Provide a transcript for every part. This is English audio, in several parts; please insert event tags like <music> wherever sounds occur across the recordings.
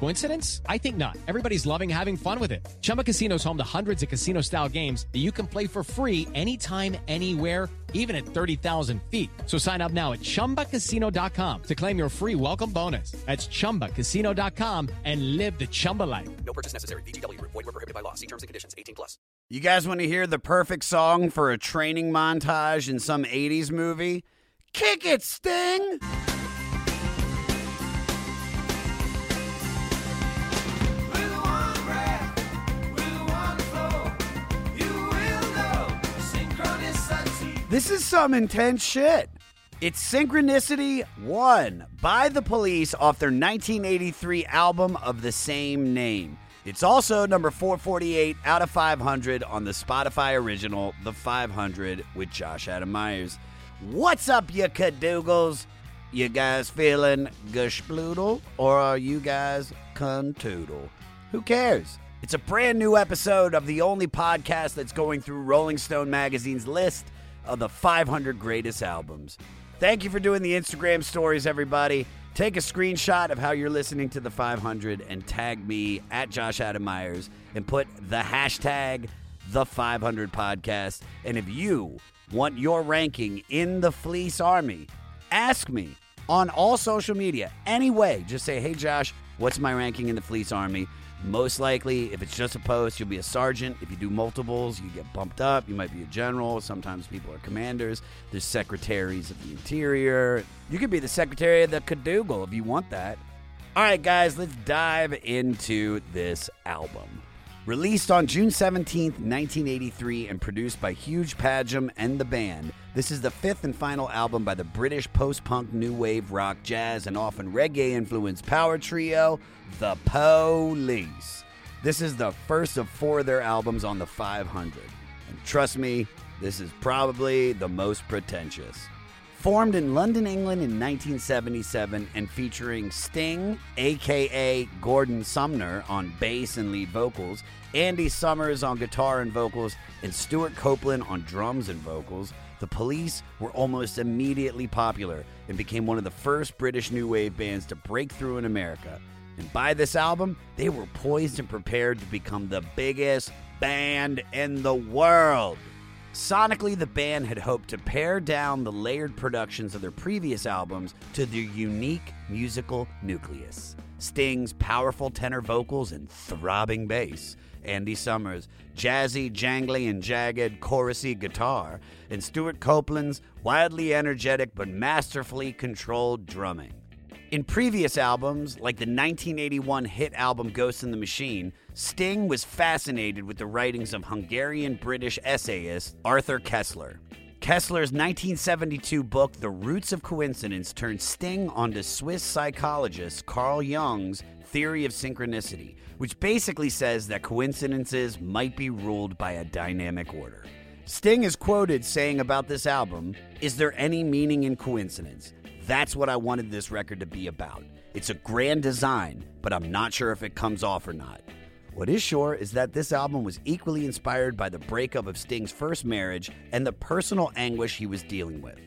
Coincidence? I think not. Everybody's loving having fun with it. Chumba Casino is home to hundreds of casino style games that you can play for free anytime, anywhere even at 30,000 feet. So sign up now at ChumbaCasino.com to claim your free welcome bonus. That's ChumbaCasino.com and live the Chumba life. No purchase necessary. VGW. Void were prohibited by law. See terms and conditions. 18 plus. You guys want to hear the perfect song for a training montage in some 80s movie? Kick it, Sting! This is some intense shit. It's Synchronicity 1 by the police off their 1983 album of the same name. It's also number 448 out of 500 on the Spotify original, The 500, with Josh Adam Meyers. What's up, you cadoogles? You guys feeling gushbloodle or are you guys cuntoodle? Who cares? It's a brand new episode of the only podcast that's going through Rolling Stone magazine's list of the 500 greatest albums. Thank you for doing the Instagram stories, everybody. Take a screenshot of how you're listening to the 500 and tag me at Josh Adam Meyers and put the hashtag the 500 podcast. And if you want your ranking in the Fleece Army, ask me on all social media. Anyway, just say, hey, Josh, what's my ranking in the Fleece Army? Most likely, if it's just a post, you'll be a sergeant. If you do multiples, you get bumped up. You might be a general. Sometimes people are commanders. There's secretaries of the interior. You could be the secretary of the Cadougal if you want that. All right, guys, let's dive into this album. Released on June 17, 1983, and produced by Hugh Padgham and the band, this is the fifth and final album by the British post punk, new wave, rock, jazz, and often reggae influenced power trio, The Police. This is the first of four of their albums on the 500. And trust me, this is probably the most pretentious. Formed in London, England in 1977 and featuring Sting, aka Gordon Sumner, on bass and lead vocals, Andy Summers on guitar and vocals, and Stewart Copeland on drums and vocals, the police were almost immediately popular and became one of the first British new wave bands to break through in America. And by this album, they were poised and prepared to become the biggest band in the world. Sonically, the band had hoped to pare down the layered productions of their previous albums to their unique musical nucleus. Sting's powerful tenor vocals and throbbing bass, Andy Summers' jazzy, jangly, and jagged chorusy guitar, and Stewart Copeland's wildly energetic but masterfully controlled drumming. In previous albums, like the 1981 hit album Ghost in the Machine, Sting was fascinated with the writings of Hungarian British essayist Arthur Koestler. Koestler's 1972 book, The Roots of Coincidence, turned Sting onto Swiss psychologist Carl Jung's theory of synchronicity, which basically says that coincidences might be ruled by a dynamic order. Sting is quoted saying about this album Is there any meaning in coincidence? That's what I wanted this record to be about. It's a grand design, but I'm not sure if it comes off or not. What is sure is that this album was equally inspired by the breakup of Sting's first marriage and the personal anguish he was dealing with.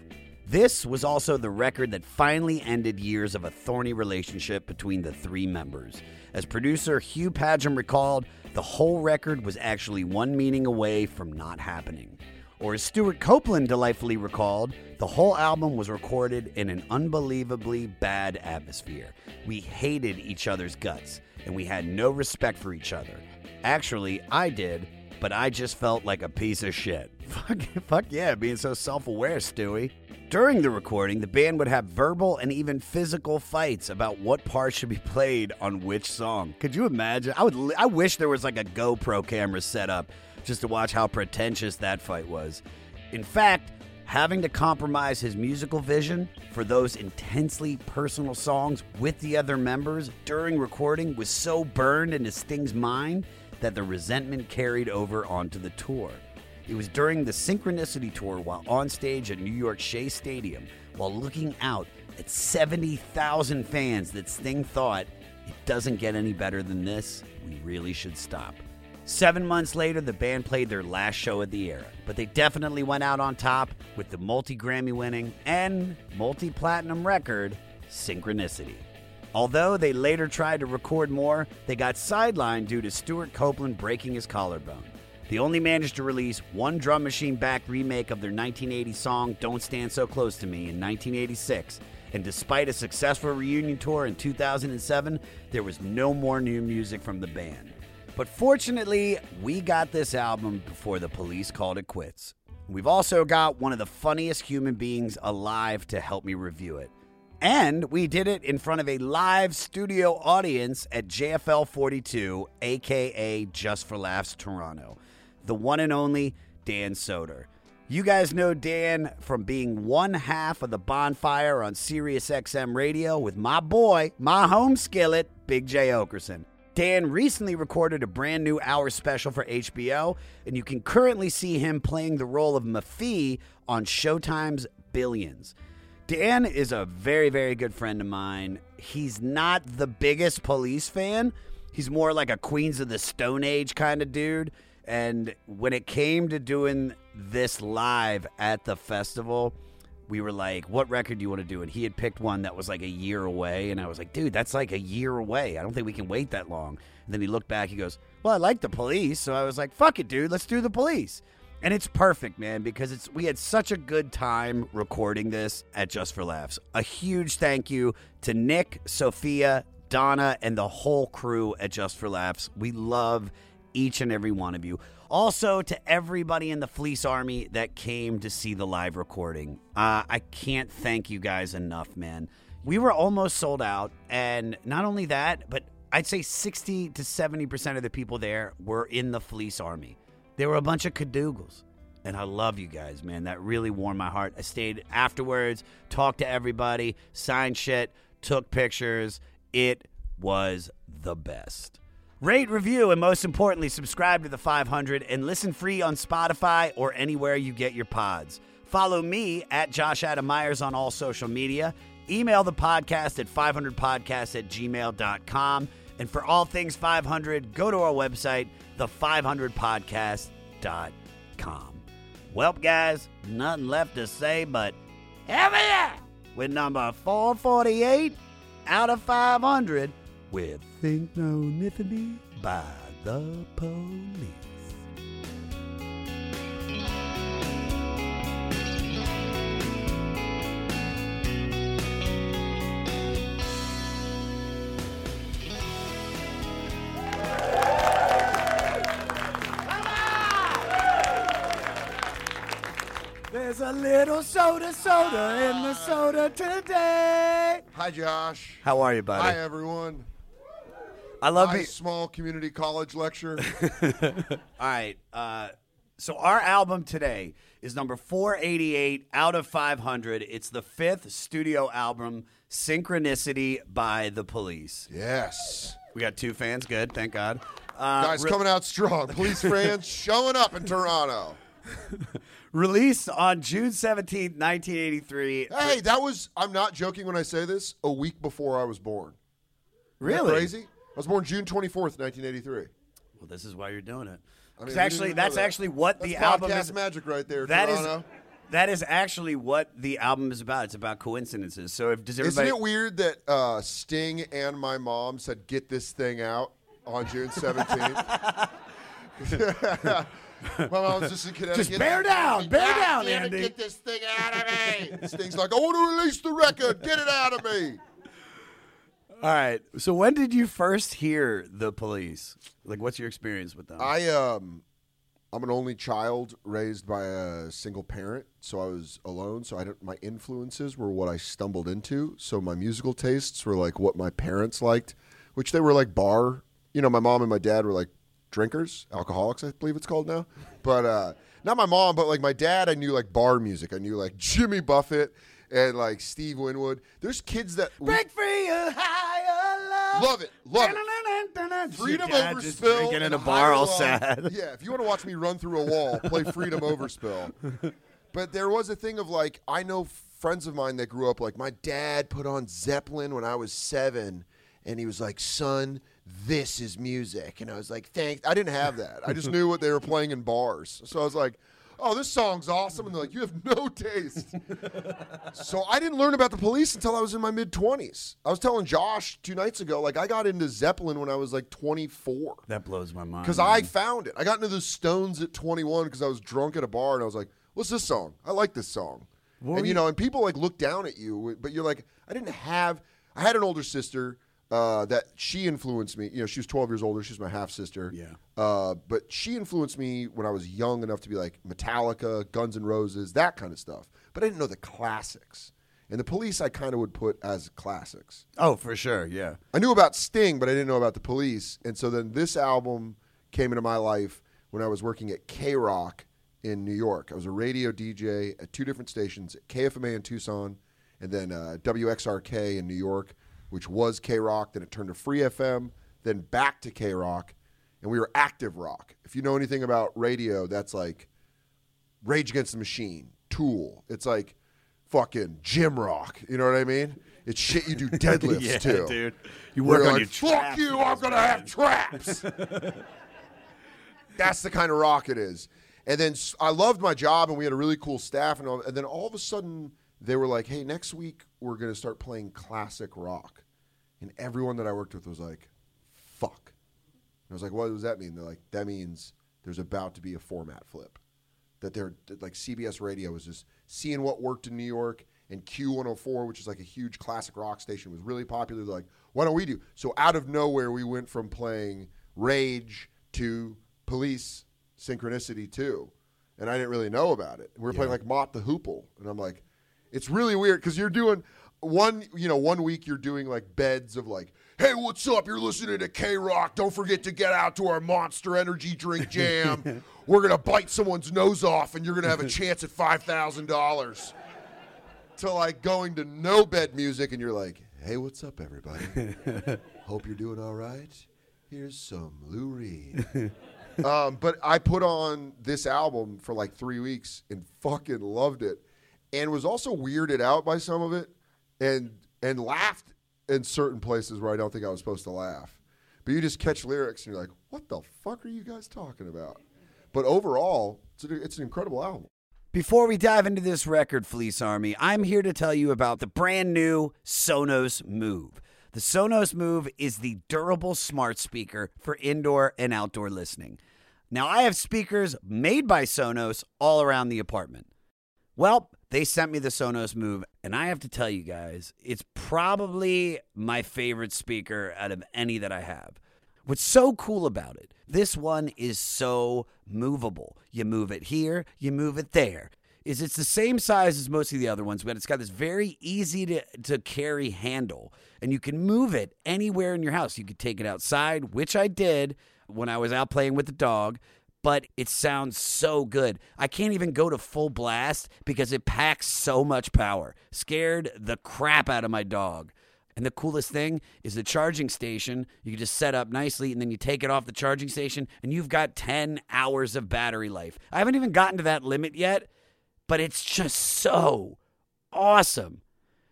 This was also the record that finally ended years of a thorny relationship between the three members. As producer Hugh Padgham recalled, the whole record was actually one meeting away from not happening. Or as Stewart Copeland delightfully recalled, the whole album was recorded in an unbelievably bad atmosphere. We hated each other's guts, and we had no respect for each other. Actually, I did, but I just felt like a piece of shit. <laughs> Fuck, fuck yeah, being so self aware, Stewie. During the recording, the band would have verbal and even physical fights about what part should be played on which song. Could you imagine? I would. I wish there was like a GoPro camera set up just to watch how pretentious that fight was. In fact, having to compromise his musical vision for those intensely personal songs with the other members during recording was so burned into Sting's mind that the resentment carried over onto the tour. It was during the Synchronicity tour while on stage at New York Shea Stadium while looking out at 70,000 fans that Sting thought it doesn't get any better than this. We really should stop. Seven months later, the band played their last show of the era, but they definitely went out on top with the multi Grammy winning and multi platinum record, Synchronicity. Although they later tried to record more, they got sidelined due to Stewart Copeland breaking his collarbone. They only managed to release one drum machine back remake of their 1980 song Don't Stand So Close to Me in 1986. And despite a successful reunion tour in 2007, there was no more new music from the band. But fortunately, we got this album before the police called it quits. We've also got one of the funniest human beings alive to help me review it. And we did it in front of a live studio audience at JFL 42, aka Just for Laughs Toronto. The one and only Dan Soder. You guys know Dan from being one half of the bonfire on Sirius XM radio with my boy, my home skillet, Big Jay Oakerson. Dan recently recorded a brand new hour special for HBO, and you can currently see him playing the role of Mafee on Showtime's Billions. Dan is a very, very good friend of mine. He's not the biggest police fan. He's more like a Queens of the Stone Age kind of dude. And when it came to doing this live at the festival, we were like, what record do you want to do? And he had picked one that was like a year away. And I was like, dude, that's like a year away. I don't think we can wait that long. And then he looked back, he goes, well, I like the police. So I was like, fuck it, dude, let's do the police. And it's perfect, man, because it's we had such a good time recording this at Just for Laughs. A huge thank you to Nick, Sophia, Donna, and the whole crew at Just for Laughs. We love each and every one of you. Also, to everybody in the Fleece Army that came to see the live recording, uh, I can't thank you guys enough, man. We were almost sold out, and not only that, but I'd say 60 to 70% of the people there were in the Fleece Army. They were a bunch of cadougals. And I love you guys, man. That really warmed my heart. I stayed afterwards, talked to everybody, signed shit, took pictures. It was the best. Rate, review, and most importantly, subscribe to the 500 and listen free on Spotify or anywhere you get your pods. Follow me at Josh Adam Meyers on all social media. Email the podcast at 500podcast at gmail.com. And for all things 500, go to our website, the500podcast.com. Well, guys, nothing left to say but yeah! With number 448 out of 500 with Think No Nifty by the police. There's a little soda soda in the soda today. Hi, Josh. How are you, buddy? Hi, everyone. I love My it. small community college lecture. <laughs> All right. Uh, so our album today is number 488 out of 500. It's the fifth studio album, Synchronicity by The Police. yes. We got two fans. Good. Thank God. Uh, Guys re- coming out strong. <laughs> Police fans showing up in Toronto. <laughs> released on June 17th, 1983. Hey, that was, I'm not joking when I say this, a week before I was born. Isn't really? crazy? I was born June 24th, 1983. Well, this is why you're doing it. I mean, actually, that's that. actually what the album is. magic right there, That is that is actually what the album is about. It's about coincidences. So if does everybody Isn't it weird that uh, Sting and my mom said, get this thing out on June 17th? <laughs> <laughs> my mom's just in Connecticut. Just bear down, bear down, Andy. Get this thing out of me. Sting's like, I want to release the record. Get it out of me. All right. So when did you first hear the police? Like, what's your experience with them? I um, I'm an only child raised by a single parent, so I was alone. So I don't. My influences were what I stumbled into. So my musical tastes were like what my parents liked, which they were like bar. You know, my mom and my dad were like drinkers, alcoholics, I believe it's called now. But uh, not my mom, but like my dad, I knew like bar music. I knew like Jimmy Buffett and like Steve Winwood. There's kids that Break free, higher love. Love it, love it. it. Freedom Your dad over just spill. drinking in and a bar, all sad. <laughs> Yeah, if you want to watch me run through a wall, play Freedom Overspill. <laughs> But there was a thing of like, I know friends of mine that grew up like my dad put on Zeppelin when I was seven, and he was like, "Son, this is music," and I was like, "Thanks." I didn't have that. I just knew what they were playing in bars, so I was like. Oh, this song's awesome. And they're like, you have no taste. <laughs> so I didn't learn about the police until I was in my mid 20s. I was telling Josh two nights ago, like, I got into Zeppelin when I was like 24 That blows my mind. because I found it. I got into the Stones at 21 because I was drunk at a bar and I was like, "What's this song? I like this song." and you know, and people like look down at you, but you're like, I didn't have. I had an older sister uh, that she influenced me. You know, she was 12 years older. She's my half sister. Yeah. Uh, but she influenced me when I was young enough to be like Metallica, Guns N' Roses, that kind of stuff. But I didn't know the classics. And the Police, I kind of would put as classics. Oh, for sure. Yeah. I knew about Sting, but I didn't know about the police. And so then this album came into my life when I was working at K Rock in New York. I was a radio DJ at two different stations KFMA in Tucson and then uh, WXRK in New York, which was K Rock. Then it turned to Free FM, then back to K Rock. And we were active rock. If you know anything about radio, that's like Rage Against the Machine, Tool. It's like fucking gym rock. You know what I mean? It's shit you do <laughs> deadlifts Yeah, to. dude. You work on like, your Fuck traps you, I'm gonna have traps. <laughs> That's the kind of rock it is. And then I loved my job, and we had a really cool staff, and, all, and then all of a sudden they were like, "Hey, next week we're gonna start playing classic rock," and everyone that I worked with was like, "Fuck." And I was like, "What does that mean?" They're like, "That means there's about to be a format flip." That they're that, like CBS Radio was just seeing what worked in New York, and Q104, which is like a huge classic rock station, was really popular. They're like, "Why don't we do?" So out of nowhere, we went from playing Rage to Police Synchronicity too, and I didn't really know about it. We were playing like Mott the Hoople, and I'm like, it's really weird because you're doing one, you know, one week you're doing like beds of like, hey, what's up? You're listening to K Rock. Don't forget to get out to our Monster Energy drink <laughs> jam. We're gonna bite someone's nose off, and you're gonna have a <laughs> chance at five thousand dollars. To like going to no bed music, and you're like, hey, what's up, everybody? <laughs> Hope you're doing all right. Here's some Lou Reed. um, but I put on this album for like three weeks and fucking loved it, and was also weirded out by some of it, and and laughed in certain places where I don't think I was supposed to laugh. But you just catch lyrics and you're like, what the fuck are you guys talking about? But overall, it's, a, it's an incredible album. Before we dive into this record, Fleece Army, I'm here to tell you about the brand new Sonos Move. The Sonos Move is the durable smart speaker for indoor and outdoor listening. Now, I have speakers made by Sonos all around the apartment. Well, they sent me the Sonos Move, and I have to tell you guys, it's probably my favorite speaker out of any that I have. What's so cool about it, this one is so movable. You move it here, you move it there. Is it's the same size as most of the other ones, but it's got this very easy to, to carry handle. And you can move it anywhere in your house. You could take it outside, which I did when I was out playing with the dog, but it sounds so good. I can't even go to full blast because it packs so much power. Scared the crap out of my dog. And the coolest thing is the charging station. You can just set up nicely and then you take it off the charging station and you've got 10 hours of battery life. I haven't even gotten to that limit yet, but it's just so awesome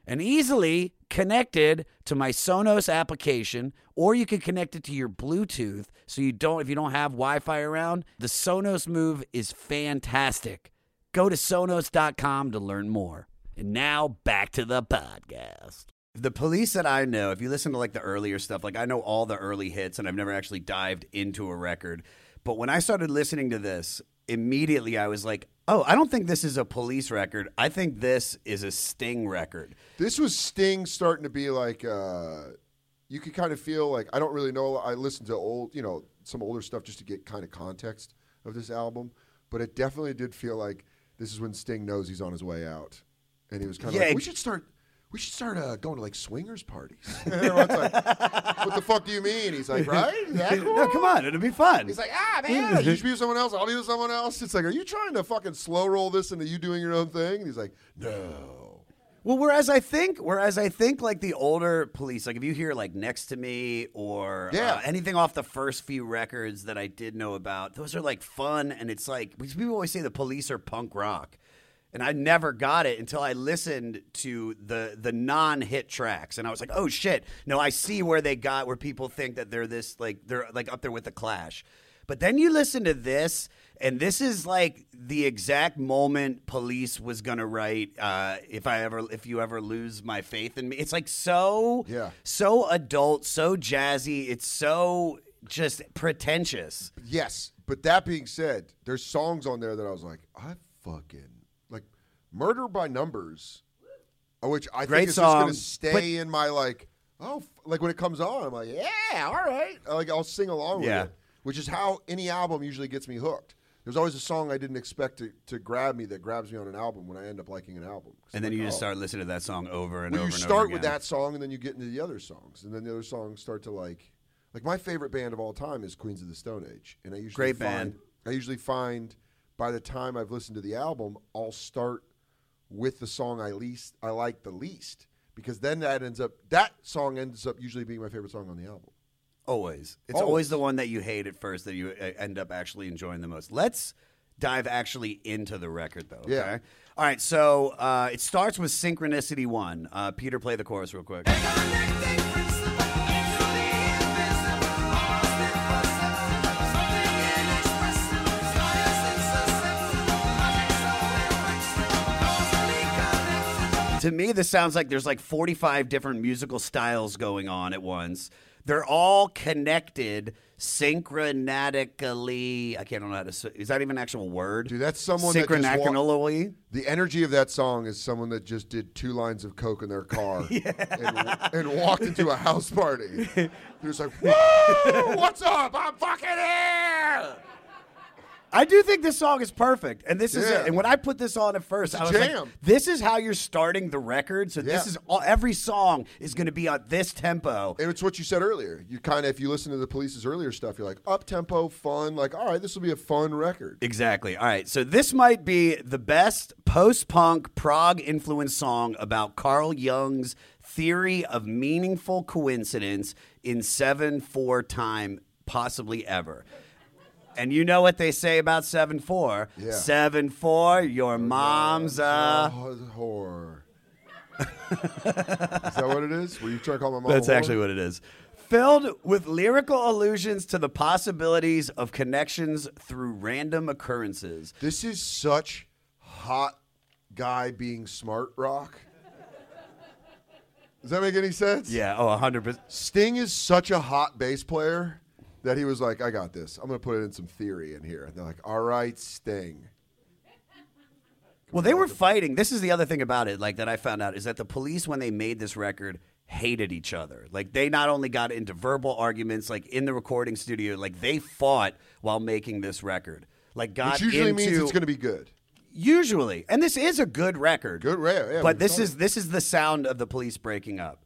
and easily connected to my Sonos application, or you can connect it to your Bluetooth so you don't, if you don't have Wi Fi around. The Sonos Move is fantastic. Go to Sonos.com to learn more. And now back to the podcast. The police that I know, if you listen to like the earlier stuff, like I know all the early hits and I've never actually dived into a record. But when I started listening to this, immediately I was like, oh, I don't think this is a police record. I think this is a Sting record. This was Sting starting to be like, uh, you could kind of feel like I don't really know. I listened to old, you know, some older stuff just to get kind of context of this album, but it definitely did feel like this is when Sting knows he's on his way out, and he was kind of Yeah, like, we should start. We should start uh, going to like swingers parties. <laughs> And everyone's like, what the fuck do you mean? He's like, right? Is that <laughs> cool? No, come on, it'll be fun. He's like, ah, man, you should be with someone else. I'll be with someone else. It's like, are you trying to fucking slow roll this into you doing your own thing? And he's like, no. Well, whereas I think, whereas I think, like the older police, like if you hear like "Next to Me" or Yeah. uh, anything off the first few records that I did know about, those are like fun, and it's like because people always say the police are punk rock, And I never got it until I listened to the the non-hit tracks, and I was like, "Oh shit!" No, I see where they got where people think that they're this like they're like up there with the Clash. But then you listen to this, and this is like the exact moment Police was gonna write. Uh, if I ever, if you ever lose my faith in me, it's like so, Yeah. so adult, so jazzy. It's so just pretentious. Yes, but that being said, there's songs on there that I was like, I fucking "Murder by Numbers," uh, which I Great think is just gonna stay but- in my like. Oh, f- like when it comes on, I'm like, yeah, all right. I, Like I'll sing along Yeah. with it, which is how any album usually gets me hooked. There's always a song I didn't expect to, to grab me that grabs me on an album when I end up liking an album. And then like, you just oh. start listening to that song over and Well, over. you and start over with that song, and then you get into the other songs, and then the other songs start to like, like my favorite band of all time is Queens of the Stone Age, and I usually Great find, band. I usually find by the time I've listened to the album, I'll start with the song I least I like the least because then that ends up that song ends up usually being my favorite song on the album. Always. It's Always. always the one that you hate at first that you uh, end up actually enjoying the most. Let's dive actually into the record, though. Okay. Yeah. All right. So uh, it starts with Synchronicity One. Uh, Peter, play the chorus real quick. To me, this sounds like there's like 45 different musical styles going on at once. They're all connected synchronatically. I can't know how to say. Is that even an actual word? Dude, that's someone that just wa- The energy of that song is someone that just did two lines of coke in their car <laughs> and, and walked into a house party. <laughs> They're just like, "Whoa, what's up? I'm fucking here." I do think this song is perfect, and this is Yeah. it. And when I put this on at first, It's I was like, jam. "This is how you're starting the record." So this Yeah. is all, every song is going to be on this tempo. And it's what you said earlier. You kind of, if you listen to the Police's earlier stuff, you're like up tempo, fun. Like, all right, this will be a fun record. Exactly. All right. So this might be the best post-punk prog influenced song about Carl Jung's theory of meaningful coincidence in 7/4 time possibly ever. And you know what they say about 7/4? Yeah. 7/4 your mom's Oh, whore. is that what it is? Were you trying to call my mom? That's a whore? actually what it is. Filled with lyrical allusions to the possibilities of connections through random occurrences. This is such hot guy being smart rock. Does that make any sense? Yeah, oh, 100%. Sting is such a hot bass player that he was like, I got this. I'm going to put it in some theory in here. And they're like, all right, Sting. Well, they were fighting. This is the other thing about it, like that I found out, is that the police, when they made this record, hated each other. Like they not only got into verbal arguments, like in the recording studio, like they fought while making this record. Like got Which usually into means it's going to be good. usually, and this is a good record. Good, yeah, yeah, but this is this is the sound of the police breaking up.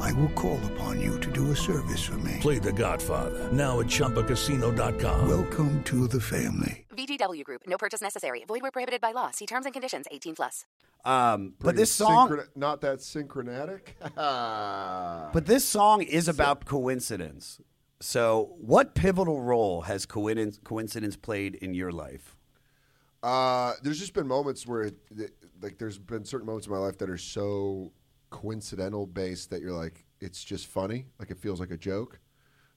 I will call upon you to do a service for me. Play The Godfather now at ChumbaCasino.com. Welcome to the family. VGW Group, no purchase necessary. Void where prohibited by law. See terms and conditions 18 plus. Um, but this song, synchron- not that synchronatic. <laughs> But this song is about coincidence. So, what pivotal role has coincidence, coincidence played in your life? Uh, there's just been moments where, it, it- like, there's been certain moments in my life that are so coincidental based that you're like, it's just funny. Like, it feels like a joke.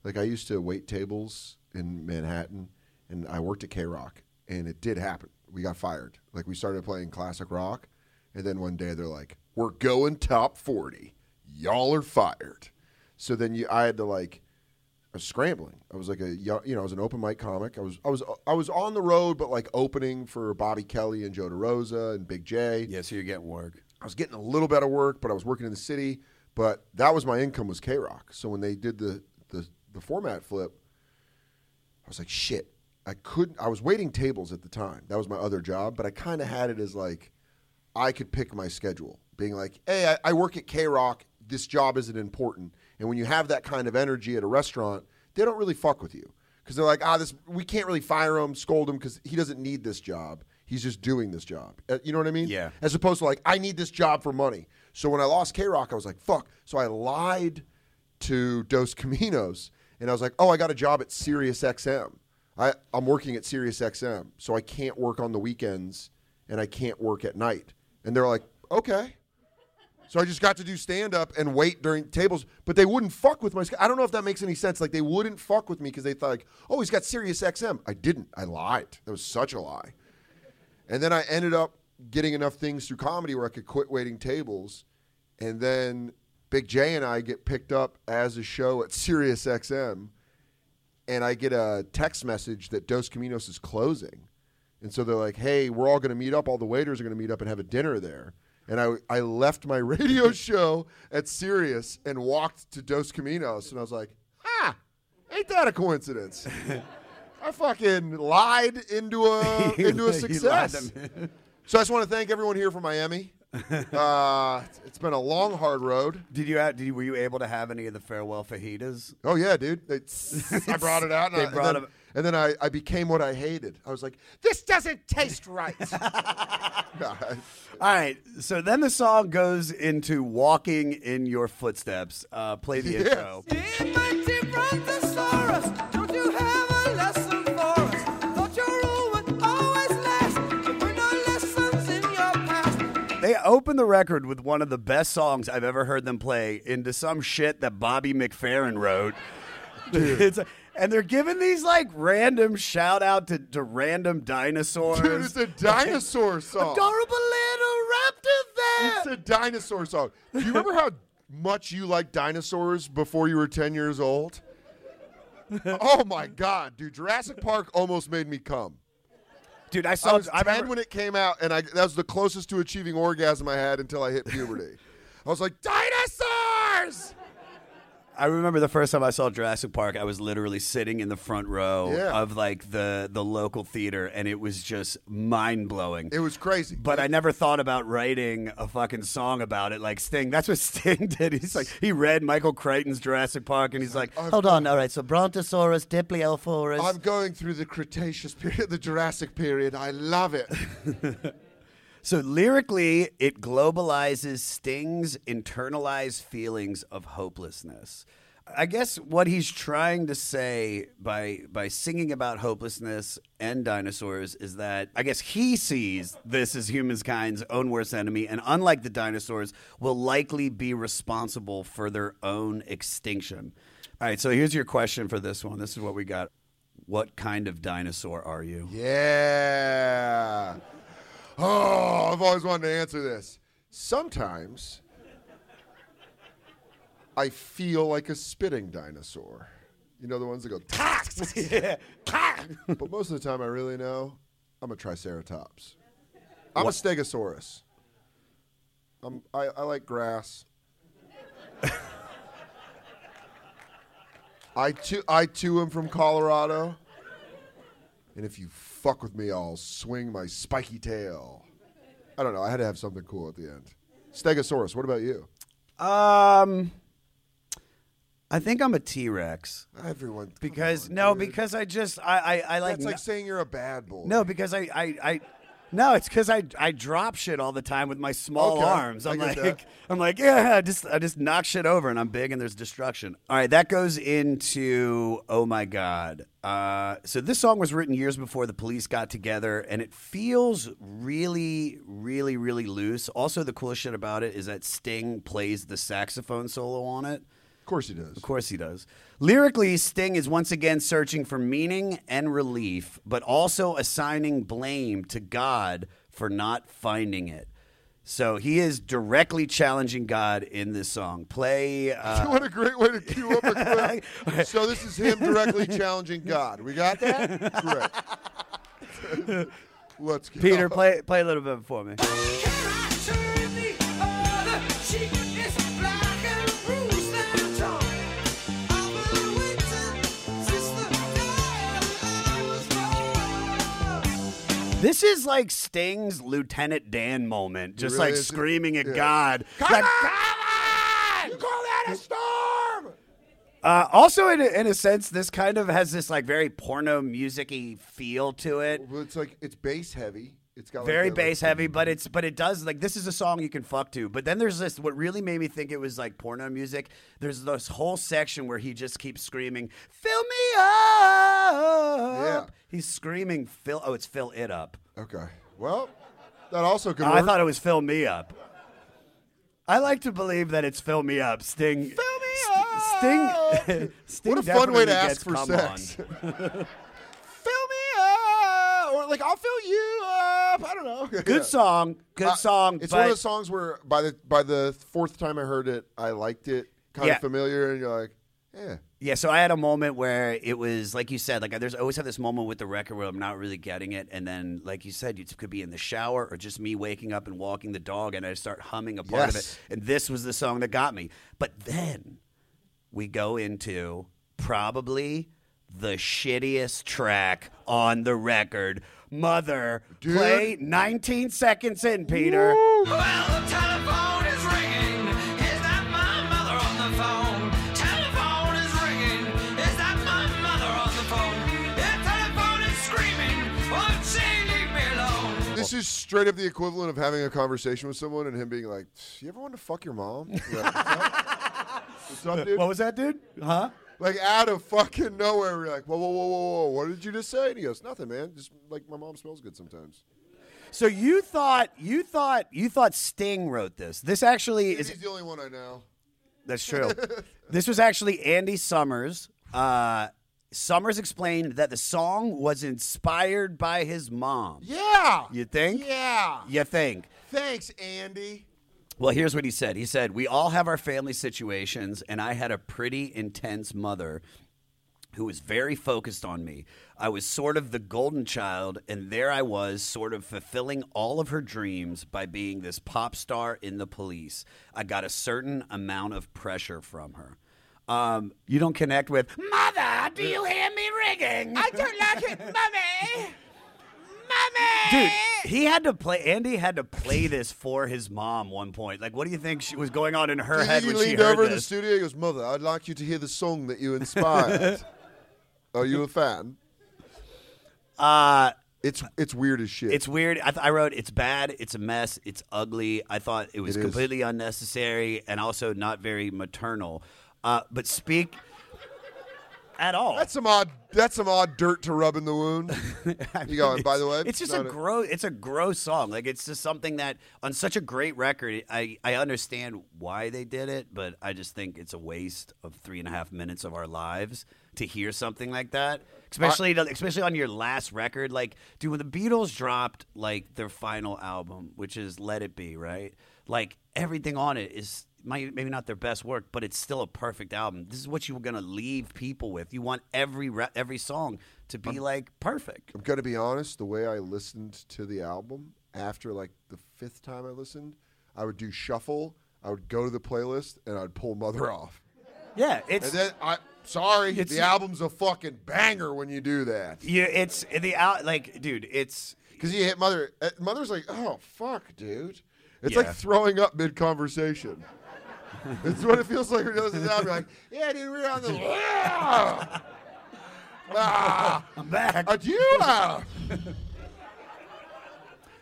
Like, I used to wait tables in Manhattan, and I worked at K Rock, and it did happen. We got fired. Like, we started playing classic rock, and then one day they're like, we're going top 40. Y'all are fired. So then you, I had to, like, I was scrambling. I was like a you know, I was an open mic comic. I was I was I was on the road, but like opening for Bobby Kelly and Joe DeRosa and Big Jay. Yeah, so you're getting work. I was getting a little better work, but I was working in the city. But that was my income was K Rock. So when they did the, the the format flip, I was like, shit. I couldn't. I was waiting tables at the time. That was my other job, but I kind of had it as like I could pick my schedule, being like, hey, I, I work at K Rock. This job isn't important. And when you have that kind of energy at a restaurant, they don't really fuck with you because they're like, ah, this we can't really fire him, scold him because he doesn't need this job. He's just doing this job. Uh, You know what I mean? Yeah. As opposed to like, I need this job for money. So when I lost K Rock, I was like, fuck. So I lied to Dos Caminos and I was like, oh, I got a job at Sirius XM. I, I'm working at Sirius XM, so I can't work on the weekends and I can't work at night. And they're like, okay. So I just got to do stand up and wait during tables, but they wouldn't fuck with my. I don't know if that makes any sense. Like they wouldn't fuck with me because they thought, like, oh, he's got Sirius XM. I didn't. I lied. That was such a lie. And then I ended up getting enough things through comedy where I could quit waiting tables. And then Big Jay and I get picked up as a show at Sirius XM. And I get a text message that Dos Caminos is closing. And so they're like, hey, we're all going to meet up. All the waiters are going to meet up and have a dinner there. And I, I left my <laughs> radio show at Sirius and walked to Dos Caminos. And I was like, ha, ain't that a coincidence? <laughs> I fucking lied into a <laughs> into a success. So I just want to thank everyone here for Miami. <laughs> Uh, it's been a long, hard road. Did you, have, did you were you able to have any of the farewell fajitas? Oh yeah, dude. They, I <laughs> brought it out, and, They I- and brought then, 'em- and then I, I became what I hated. I was like, this doesn't taste right. All right, so then the song goes into walking in your footsteps. Uh, play the Yes. intro. They open the record with one of the best songs I've ever heard them play into some shit that Bobby McFerrin wrote. <laughs> It's and they're giving these like random shout out to, to random dinosaurs. Dude, it's a <laughs> dinosaur song. Adorable little raptor It's a dinosaur song. Do you remember how much you liked dinosaurs before you were 10 years old? <laughs> oh my God, dude. Jurassic Park almost made me come. Dude, I I saw. was I 10 remember- when it came out, and I, that was the closest to achieving orgasm I had until I hit puberty. I was like, dinosaurs! I remember the first time I saw Jurassic Park, I was literally sitting in the front row Yeah. of like the the local theater, and it was just mind blowing. It was crazy. But I never thought about writing a fucking song about it like Sting. That's what <laughs> Sting did. He's like, he read Michael Crichton's Jurassic Park, and he's like, hold on, all right, so Brontosaurus, Diplodocus. I'm going through the Cretaceous period, the Jurassic period. I love it. <laughs> So lyrically, it globalizes Sting's internalized feelings of hopelessness. I guess what he's trying to say by by singing about hopelessness and dinosaurs is that I guess he sees this as humankind's own worst enemy, and unlike the dinosaurs, will likely be responsible for their own extinction. All right, so here's your question for this one. This is what we got. What kind of dinosaur are you? Yeah. Oh, I've always wanted to answer this. Sometimes I feel like a spitting dinosaur. You know the ones that go. <laughs> <laughs> but most of the time, I really know I'm a Triceratops. I'm a Stegosaurus. I'm, I, I like grass. <laughs> I too, I too am from Colorado. And if you fuck with me, I'll swing my spiky tail. I don't know. I had to have something cool at the end. Stegosaurus. What about you? Um, I think I'm a T Rex Everyone. come because on, no, dude. because I just I I, I like that's like saying you're a bad boy. no because I I. I no, it's because I I drop shit all the time with my small Okay, arms. I I'm get like that. <laughs> I'm like yeah, I just I just knock shit over and I'm big and there's destruction. All right, that goes into oh my god. Uh, so this song was written years before the police got together and it feels really really really loose. Also, the coolest shit about it is that Sting plays the saxophone solo on it. Of course he does. Of course he does. Lyrically, Sting is once again searching for meaning and relief, but also assigning blame to God for not finding it. So he is directly challenging God in this song. Play. Uh, <laughs> what a great way to cue up a clip. <laughs> so this is him directly challenging God. We got that? Great. <laughs> Let's go. Peter, play play a little bit for me. This is like Sting's Lieutenant Dan moment, just really like is. screaming at Yeah. God. Come Like, on! You call that a storm? Uh, also, in a, in a sense, this kind of has this like very porno music-y feel to it. Well, it's like it's bass heavy. It's got like Very a, like, bass heavy, but it's but it does like this is a song you can fuck to. But then there's this what really made me think it was like porno music. There's this whole section where he just keeps screaming, "Fill me up!" Yeah. He's screaming, "Fill!" Oh, it's "Fill it up." Okay. Well, that also could oh, work. I thought it was "Fill me up." I like to believe that it's "Fill me up." Sting. Fill me up. Sting. <laughs> Sting what a fun way to ask for sex. <laughs> fill me up, or like I'll fill you up. I don't know. Good song. Good Uh, song. It's one of the songs where by the by the fourth time I heard it, I liked it, kind Yeah. of familiar, and you're like, yeah. Yeah, so I had a moment where it was like you said, like there's always have this moment with the record where I'm not really getting it, and then like you said, it could be in the shower or just me waking up and walking the dog, and I start humming a part of Yes. it, and this was the song that got me. But then we go into probably the shittiest track on the record, "Mother." Play 19 seconds in, Peter. Well, the telephone is ringing. Is that my mother on the phone? Telephone is ringing. Is that my mother on the phone? The telephone is screaming. Won't she leave me alone? This is straight up the equivalent of having a conversation with someone and him being like, "You ever want to fuck your mom?" You're like, What's <laughs> up? What's up, dude? What was that, dude? Huh? Like out of fucking nowhere, we're like, "Whoa, whoa, whoa, whoa, whoa! What did you just say?" And he goes, "Nothing, man. Just like my mom smells good sometimes." So you thought you thought you thought Sting wrote this. This actually He's is the only one I know. that's <laughs> true. this was actually Andy Summers. Uh, Summers explained that the song was inspired by his mom. Yeah. You think? Yeah. You think? Thanks, Andy. Well, here's what he said. He said, "We all have our family situations, and I had a pretty intense mother." Who was very focused on me. I was sort of the golden child, and there I was, sort of fulfilling all of her dreams by being this pop star in the police. I got a certain amount of pressure from her. Um, you don't connect with, Mother, do you hear me ringing? I don't like it, Mummy. <laughs> Mummy. Dude, he had to play. Andy had to play this for his mom one point. Like, what do you think she, was going on in her head he when she leaned heard over in the this? studio. He goes, "Mother, I'd like you to hear the song that you inspired." <laughs> Are you a fan? Uh, It's it's weird as shit. It's weird. I, th- I wrote it's bad. It's a mess. It's ugly. I thought it was It is. completely unnecessary and also not very maternal. Uh, but speak at all. that's some odd. That's some odd dirt to rub in the wound. <laughs> You go. And by the way, it's just a gross. It's a gross song. Like it's just something that on such a great record. I I understand why they did it, but I just think it's a waste of three and a half minutes of our lives to hear something like that. Especially especially on your last record. Like, dude, when the Beatles dropped like their final album, which is Let It Be, right? Like everything on it is. Might- Maybe not their best work, but it's still a perfect album. This is what you were gonna leave people with. You want every re- every song to be like perfect. I'm gonna be honest. The way I listened to the album after like the fifth time I listened, I would do shuffle. I would go to the playlist and I'd pull Mother <laughs> off. Yeah, it's And then I sorry, It's- the album's a fucking banger when you do that. Yeah, it's the out like, dude. It's Because you hit Mother. uh, Mother's like, oh fuck, dude. It's Yeah. like throwing up mid conversation. <laughs> it's what it feels like when you listen to the album. You're like, yeah, dude, we're on the. Ah! <laughs> <laughs> ah, I'm back. adieu. ah."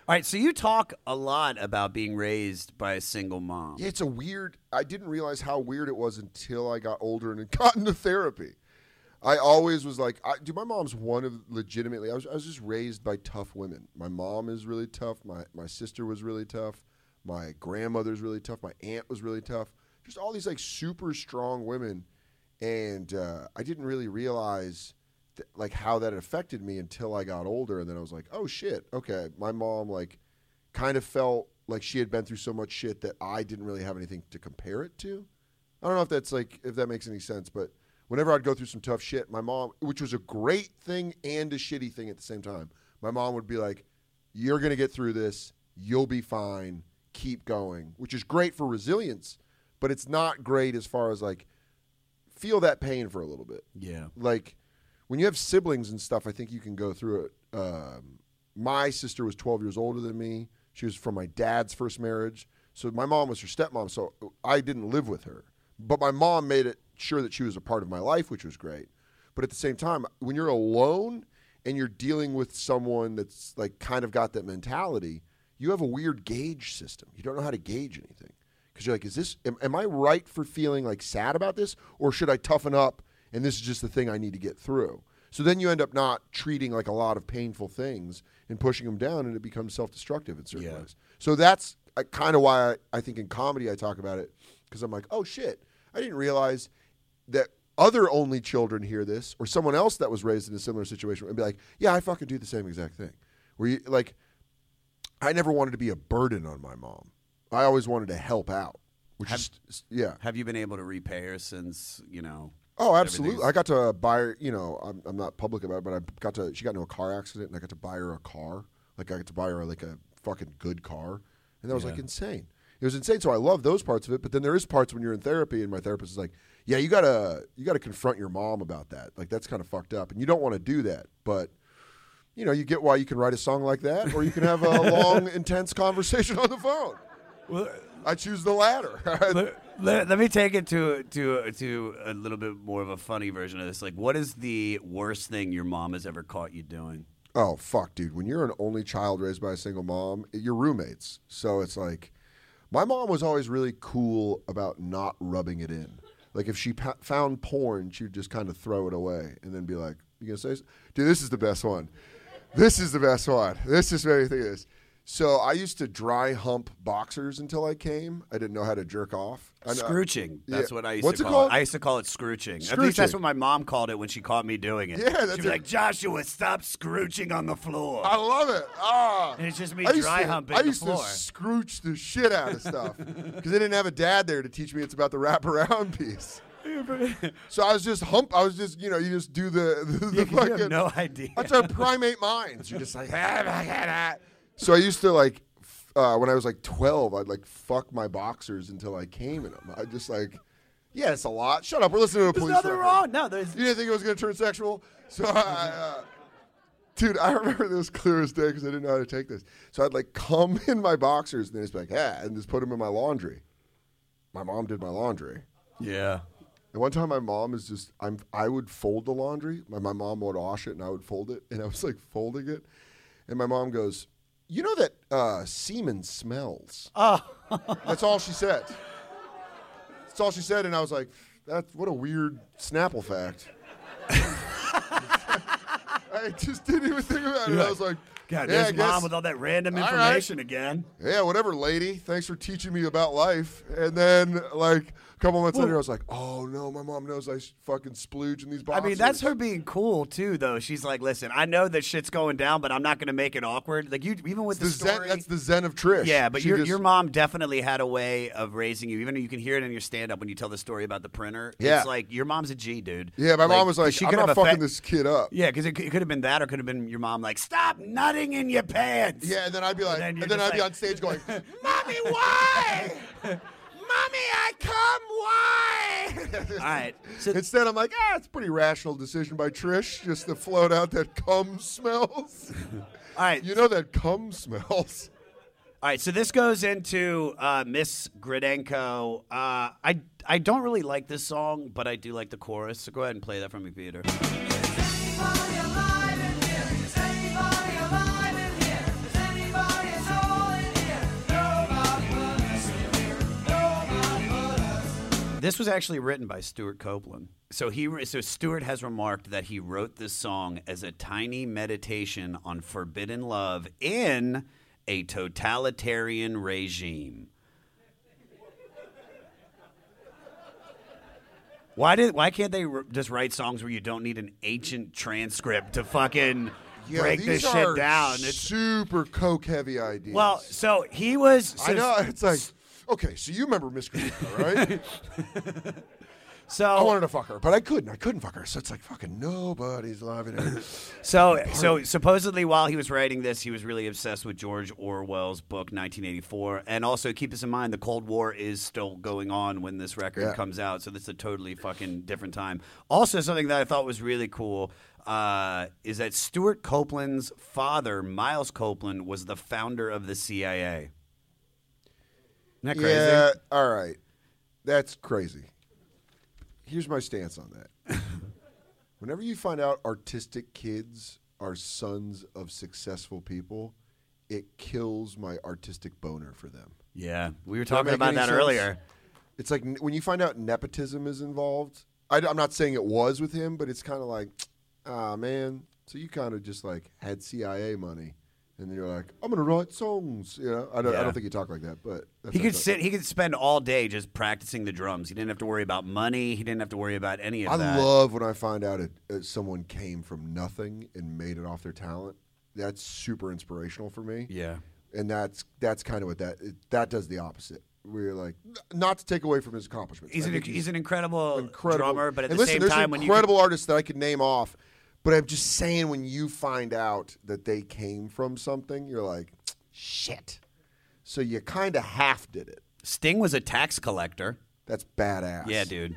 All right, so you talk a lot about being raised by a single mom. Yeah, it's a weird. I didn't realize how weird it was until I got older and got into therapy. I always was like, I, dude, my mom's one of legitimately. I was, I was just raised by tough women. My mom is really tough. My my sister was really tough. My grandmother's really tough. My aunt was really tough. Just all these like super strong women, and uh, I didn't really realize th- like how that affected me until I got older. And then I was like, oh shit, okay, my mom like kind of felt like she had been through so much shit that I didn't really have anything to compare it to. I don't know if that's like if that makes any sense, but whenever I'd go through some tough shit, my mom, which was a great thing and a shitty thing at the same time, my mom would be like, "You're gonna get through this. You'll be fine. Keep going," which is great for resilience, but it's not great as far as like feel that pain for a little bit. Yeah. Like when you have siblings and stuff, I think you can go through it. Um, my sister was 12 years older than me. She was from my dad's first marriage. So my mom was her stepmom. So I didn't live with her. But my mom made it sure that she was a part of my life, which was great. But at the same time, when you're alone and you're dealing with someone that's like kind of got that mentality, you have a weird gauge system. You don't know how to gauge anything because you're like, is this? Am, am I right for feeling like sad about this, or should I toughen up and this is just the thing I need to get through? So then you end up not treating like a lot of painful things and pushing them down, and it becomes self-destructive in certain Yeah. ways. So that's uh, kind of why I, I think in comedy I talk about it because I'm like, oh shit, I didn't realize that other only children hear this, or someone else that was raised in a similar situation and be like, yeah, I fucking do the same exact thing. Where you like, I never wanted to be a burden on my mom. I always wanted to help out, which Have- is yeah. Have you been able to repay her since you know? Oh, absolutely. I got to buy her, you know, I'm, I'm not public about it, but I got to, she got into a car accident and I got to buy her a car. Like, I got to buy her, like, a fucking good car. And that was, like, insane. It was insane. So I love those parts of it. But then there is parts when you're in therapy and my therapist is like, yeah, you got to, you got to confront your mom about that. Like, that's kind of fucked up. And you don't want to do that. But, you know, you get why you can write a song like that or you can have a <laughs> long, intense conversation on the phone. I choose the latter. <laughs> Let, let me take it to to to a little bit more of a funny version of this. Like, what is the worst thing your mom has ever caught you doing? Oh fuck, dude! When you're an only child raised by a single mom, you're roommates. So it's like, my mom was always really cool about not rubbing it in. Like if she pa- found porn, she'd just kind of throw it away and then be like, "You gonna say, s- dude? This is the best one. This is the best one. This is what I think it is." So I used to dry hump boxers until I came. I didn't know how to jerk off. I Scrooching. That's Yeah. what I used What's to it call called? it. I used to call it scrooching. At least that's what my mom called it when she caught me doing it. Yeah, that's She'd be it. like, Joshua, stop scrooching on the floor. I love it. Ah. And it's just me I dry to- humping I the used floor. to scrooch the shit out of stuff <laughs> because I didn't have a dad there to teach me it's about the wraparound <laughs> piece. <laughs> so I was just hump. I was just you know you just do the the, the Yeah, 'cause you have fucking. no idea. That's our primate minds. You're just like. Ah, ah, ah, so I used to like. f- Uh, when I was like 12, I'd like fuck my boxers until I came in them. I just like, yeah, it's a lot. Shut up. We're listening to a There's police nothing record. wrong. No, there's. You didn't think it was going to turn sexual? So, I, uh, dude, I remember this clear as day because I didn't know how to take this. So I'd like come <laughs> in my boxers and then just be like, yeah, and just put them in my laundry. My mom did my laundry. Yeah. And one time, my mom is just, I'm, I would fold the laundry. My, my mom would wash it and I would fold it. And I was like folding it. And my mom goes, You know that uh, semen smells. <laughs> Oh. That's all she said. That's all she said. And I was like, That's what a weird Snapple fact. <laughs> I just didn't even think about it. I was like, God, yeah, there's mom with all that random All right. information again. yeah, whatever, lady. Thanks for teaching me about life. And then, like, a couple months later, I was like, oh, no, my mom knows I fucking splooge in these boxes. I mean, that's her being cool too, though. She's like, "Listen, I know that shit's going down, but I'm not going to make it awkward." Like you, even with The the, zen, story. that's the zen of Trish. yeah, but She your just- your mom definitely had a way of raising you. Even though you can hear it in your stand up when you tell the story about the printer. Yeah. it's like your mom's a G, dude. Yeah, my mom was like, she I'm not fucking this kid up. Yeah, because it, could- it could have been that, or could have been your mom like, "Stop nutting in your pants." Yeah, and then I'd be like, then and then, I'd be on stage going, <laughs> "Mommy, why? <laughs> Mommy, I come. Why?" All right. <laughs> So Instead, I'm like, ah, it's a pretty rational decision by Trish just to float out that cum smells. <laughs> all right. you know that cum smells. All right, so this goes into uh, Miss Gradenko. Uh, I I don't really like this song, but I do like the chorus. So go ahead and play that for me, Peter. This was actually written by Stewart Copeland. So he so Stewart has remarked that he wrote this song as a tiny meditation on forbidden love in a totalitarian regime. Why did why can't they r- just write songs where you don't need an ancient transcript to fucking Yeah, break this shit down. It's, super coke heavy ideas. well, so he was. So, I know it's like okay, so you remember Miss Khalifa, right? <laughs> So I wanted to fuck her, but I couldn't. I couldn't fuck her. So it's like fucking nobody's loving it. <laughs> So, so supposedly, while he was writing this, he was really obsessed with George Orwell's book 1984. And also, keep this in mind: the Cold War is still going on when this record Yeah. comes out. So this is a totally fucking different time. Also, something that I thought was really cool uh, is that Stewart Copeland's father, Miles Copeland, was the founder of the CIA. Isn't that crazy? yeah, all right, that's crazy. Here's my stance on that. <laughs> Whenever you find out artistic kids are sons of successful people, it kills my artistic boner for them. Yeah, we were Does that talking about that sense? earlier. It's like when you find out nepotism is involved. I, am not saying it was with him, but it's kind of like, ah, man. So you kind of just like had CIA money, and you're like, I'm gonna write songs. You know, I don't, I Yeah. don't think you talk like that, but that's He could sit. He could spend all day just practicing the drums. He didn't have to worry about money. He didn't have to worry about any of that. I that. love when I find out it, uh, someone came from nothing and made it off their talent. That's super inspirational for me. Yeah. and that's that's kind of what that it, that does the opposite. We're like, n- not to take away from his accomplishments. He's I an think he's, an incredible, incredible drummer, but at and the listen, same there's time, when you incredible artists that I could name off, but I'm just saying when you find out that they came from something, you're like, shit. So you kind of half did it. Sting was a tax collector. That's badass. Yeah, dude.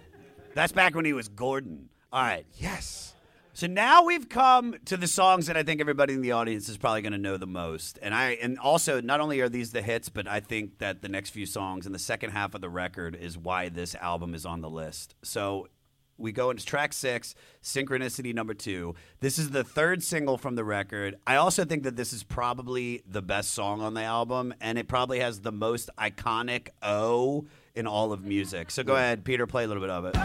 That's back when he was Gordon. All right. Yes. So now we've come to the songs that I think everybody in the audience is probably going to know the most. And I and also not only are these the hits, but I think that the next few songs in the second half of the record is why this album is on the list. So we go into track 6, Synchronicity number 2. This is the third single from the record. I also think that this is probably the best song on the album and it probably has the most iconic O in all of music. So go ahead, Peter, play a little bit of it.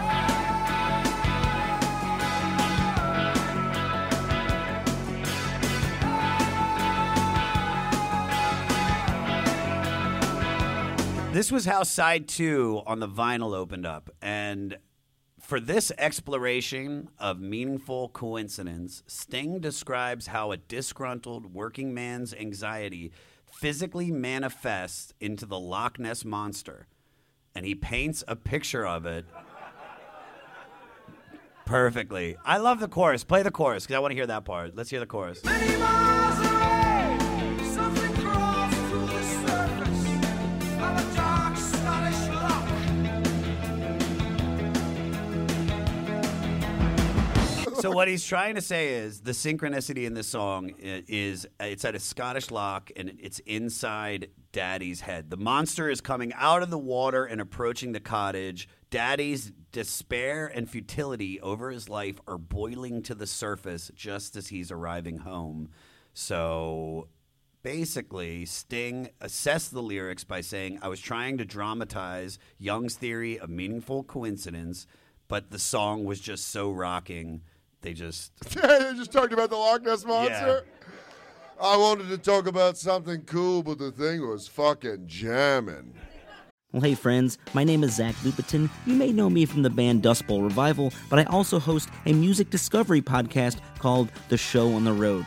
This was how side two on the vinyl opened up. And for this exploration of meaningful coincidence, Sting describes how a disgruntled working man's anxiety physically manifests into the Loch Ness monster. And he paints a picture of it perfectly. I love the chorus. Play the chorus because I want to hear that part. Let's hear the chorus. So what he's trying to say is the synchronicity in this song is uh, it's at a Scottish loch and it's inside Daddy's head. The monster is coming out of the water and approaching the cottage. Daddy's despair and futility over his life are boiling to the surface just as he's arriving home. So basically, Sting assessed the lyrics by saying, I was trying to dramatize Jung's theory of meaningful coincidence, but the song was just so rocking. They just. <laughs> they just talked about the Loch Ness monster. Yeah. I wanted to talk about something cool, but the thing was fucking jamming. Well, hey friends, my name is Zach Lupetin. You may know me from the band Dust Bowl Revival, but I also host a music discovery podcast called The Show on the Road.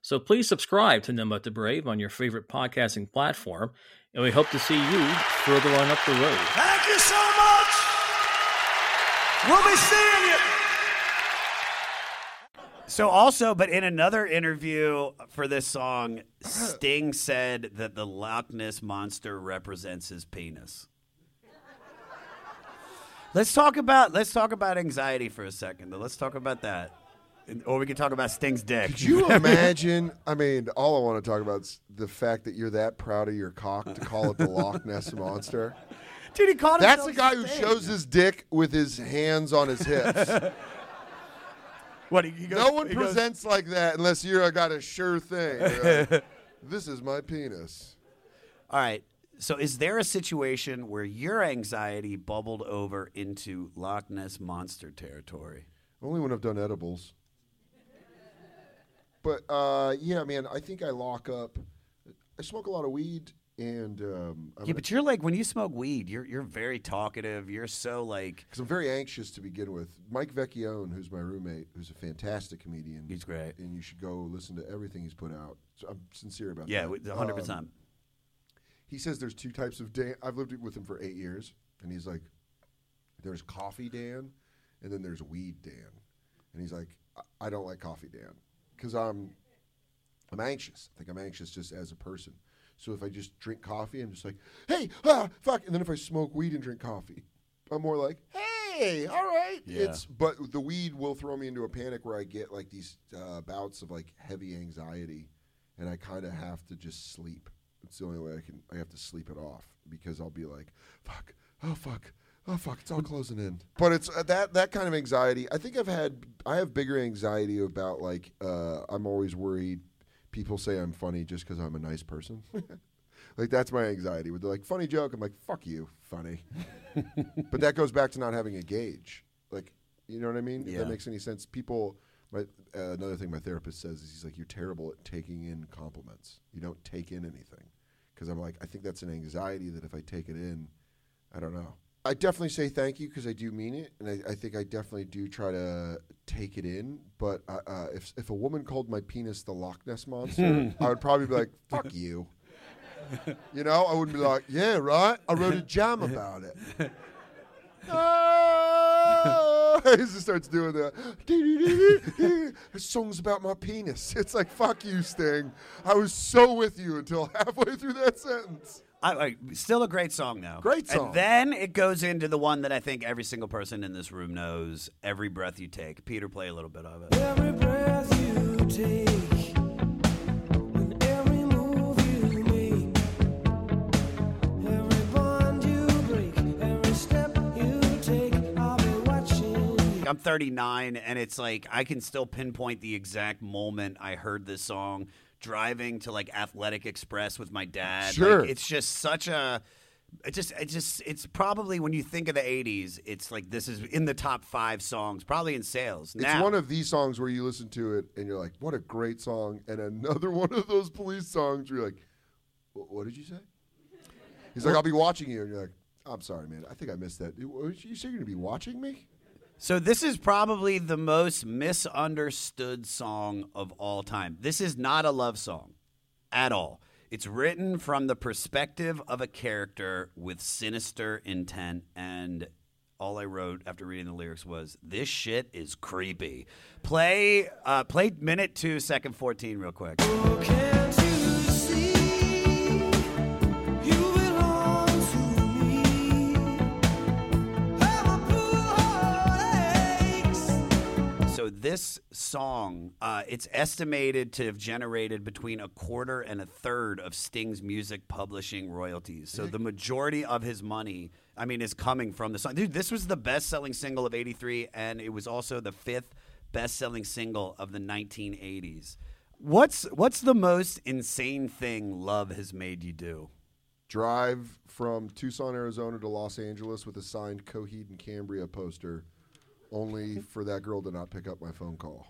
So please subscribe to None But the Brave on your favorite podcasting platform, and we hope to see you further on up the road. Thank you so much. We'll be seeing you. So also, but in another interview for this song, Sting said that the Loch Ness monster represents his penis. Let's talk about let's talk about anxiety for a second. Though. Let's talk about that, And- or we can talk about Sting's dick. Could you <laughs> imagine? I mean, all I want to talk about is the fact that you're that proud of your cock to call it the Loch Ness monster. Dude, he called it. That's the guy who shows his dick with his hands on his hips. <laughs> What he, he goes, no one he goes- presents like that unless you're I got a sure thing. Like, this is my penis. All right. So, is there a situation where your anxiety bubbled over into Loch Ness monster territory? Only when I've done edibles. But uh, yeah, man, I think I lock up. I smoke a lot of weed, and um, Yeah, but you're like when you smoke weed, you're you're very talkative. You're so like because I'm very anxious to begin with. Mike Vecchione, who's my roommate, who's a fantastic comedian. He's great, and you should go listen to everything he's put out. So I'm sincere about Yeah, that. we- 100%. Um, he says there's two types of Dan. I've lived with him for eight years, and he's like, there's coffee Dan, and then there's weed Dan, and he's like, I, I don't like coffee Dan because I'm I'm anxious. I think I'm anxious just as a person. So if I just drink coffee, I'm just like, hey, ah, fuck. And then if I smoke weed and drink coffee, I'm more like, hey, all right. Yeah. It's but the weed will throw me into a panic where I get like these uh, bouts of like heavy anxiety, and I kind of have to just sleep. It's the only way I can. I have to sleep it off because I'll be like, fuck, oh fuck. Oh fuck! It's all closing in. But it's uh, that that kind of anxiety. I think I've had. I have bigger anxiety about like. Uh, I'm always worried. People say I'm funny just because I'm a nice person. <laughs> like that's my anxiety. With like funny joke, I'm like fuck you, funny. <laughs> but that goes back to not having a gauge. Like you know what I mean? If Yeah. that makes any sense. People. My, uh, another thing my therapist says is he's like you're terrible at taking in compliments. You don't take in anything. Because I'm like I think that's an anxiety that if I take it in, I don't know. I definitely say thank you because I do mean it, and I, I think I definitely do try to take it in. But uh, uh, if if a woman called my penis the Loch Ness monster, <laughs> I would probably be like, "Fuck <laughs> you." You know, I wouldn't be like, "Yeah, right." I wrote a jam <laughs> about it. He just starts doing that. The song's about my penis. It's like, fuck you, Sting. I was so with you until halfway through that sentence. I, I, still a great song though. Great song. And then it goes into the one that I think every single person in this room knows. Every breath you take. Peter, play a little bit of it. Every breath you take, every move you make, every bond you break, every step you take, I'll be watching. I'm 39, and it's like I can still pinpoint the exact moment I heard this song driving to like Athletic Express with my dad. Sure. Like, it's just such a. It just, it just, it's probably when you think of the '80s, it's like this is in the top five songs, probably in sales. It's one of these songs where you listen to it and you're like, "What a great song!" And another <laughs> one of those police songs where you're like, "What did you say?" He's like, "I'll be watching you," and you're like, "I'm sorry, man. I think I missed that. You you say you're gonna be watching me?" So this is probably the most misunderstood song of all time. This is not a love song at all. It's written from the perspective of a character with sinister intent and all I wrote after reading the lyrics was this shit is creepy. Play uh, play minute 2 second 14 real quick. This song, uh, it's estimated to have generated between a quarter and a third of Sting's music publishing royalties. So the majority of his money, I mean, is coming from the song. Dude, this was the best-selling single of '83, and it was also the fifth best-selling single of the 1980s. What's what's the most insane thing love has made you do? Drive from Tucson, Arizona to Los Angeles with a signed Coheed and Cambria poster, only for that girl to not pick up my phone call.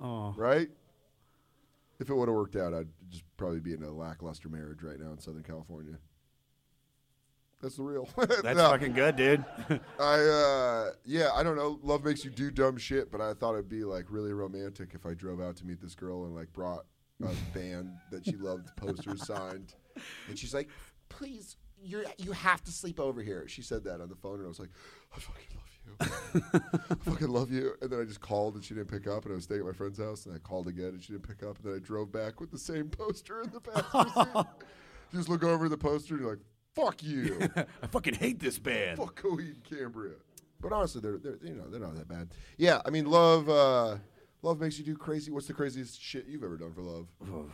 Oh. Right? If it would have worked out, I'd just probably be in a lackluster marriage right now in Southern California. That's the real. <laughs> That's No. fucking good, dude. <laughs> <laughs> I uh yeah, I don't know. Love makes you do dumb shit, but I thought it'd be like really romantic if I drove out to meet this girl and like brought a band that she loved posters signed. And she's like, "Please, you you have to sleep over here." She said that on the phone and I was like, "I fucking love you. <laughs> I fucking love you." And then I just called and she didn't pick up and I was staying at my friend's house and I called again and she didn't pick up and then I drove back with the same <laughs> poster in the passenger seat. You <laughs> just look over the poster and you're like, "Fuck you." I fucking hate this band. Fuck Coheed and Cambria. But honestly, they're, they're you know they're not that bad. Yeah, I mean, love uh, love makes you do crazy. What's the craziest shit you've ever done for love? <sighs>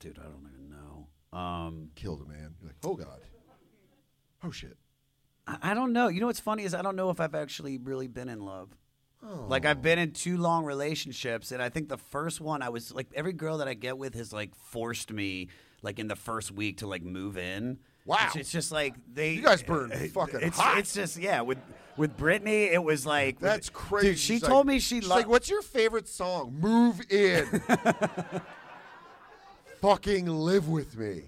Dude, I don't even know. Um, Killed a man. You're like, oh god, oh shit. I don't know. You know what's funny is I don't know if I've actually really been in love. Like I've oh. been in two long relationships, and I think the first one I was like every girl that I get with has like forced me like in the first week to like move in. Wow. it's, it's just like they You guys burn <laughs> fucking It's hot. it's just yeah with with Brittany it was like That's crazy. Dude, she She's told like- me she loved. like, "What's your favorite song? Move in. <laughs> Fucking live with me."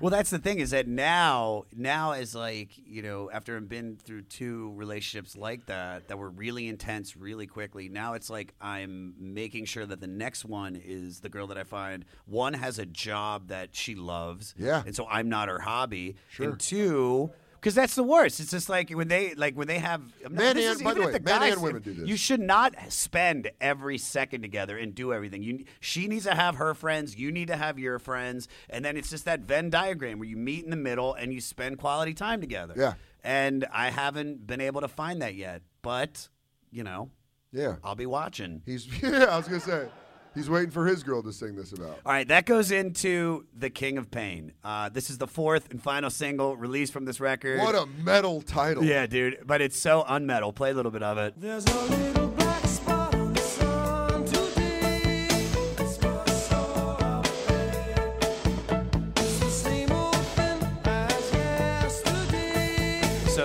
Well, that's the thing is that now, now as like you know, after I've been through two relationships like that that were really intense, really quickly. Now it's like I'm making sure that the next one is the girl that I find. One has a job that she loves, Yeah. and so I'm not her hobby. Sure. And two. Because that's the worst. It's just like when they like when they have I'm Men and- is by the way, men guys- and women do this. You should not spend every second together and do everything. You she needs to have her friends, you need to have your friends, and then it's just that Venn diagram where you meet in the middle and you spend quality time together. Yeah. And I haven't been able to find that yet, but you know, Yeah, I'll be watching. he's <laughs> yeah. I was gonna say, he's waiting for his girl to sing this about. All right, that goes into The King of Pain. Uh, this is the fourth and final single released from this record. What a metal title. yeah, dude, but it's so unmetal. Play a little bit of it.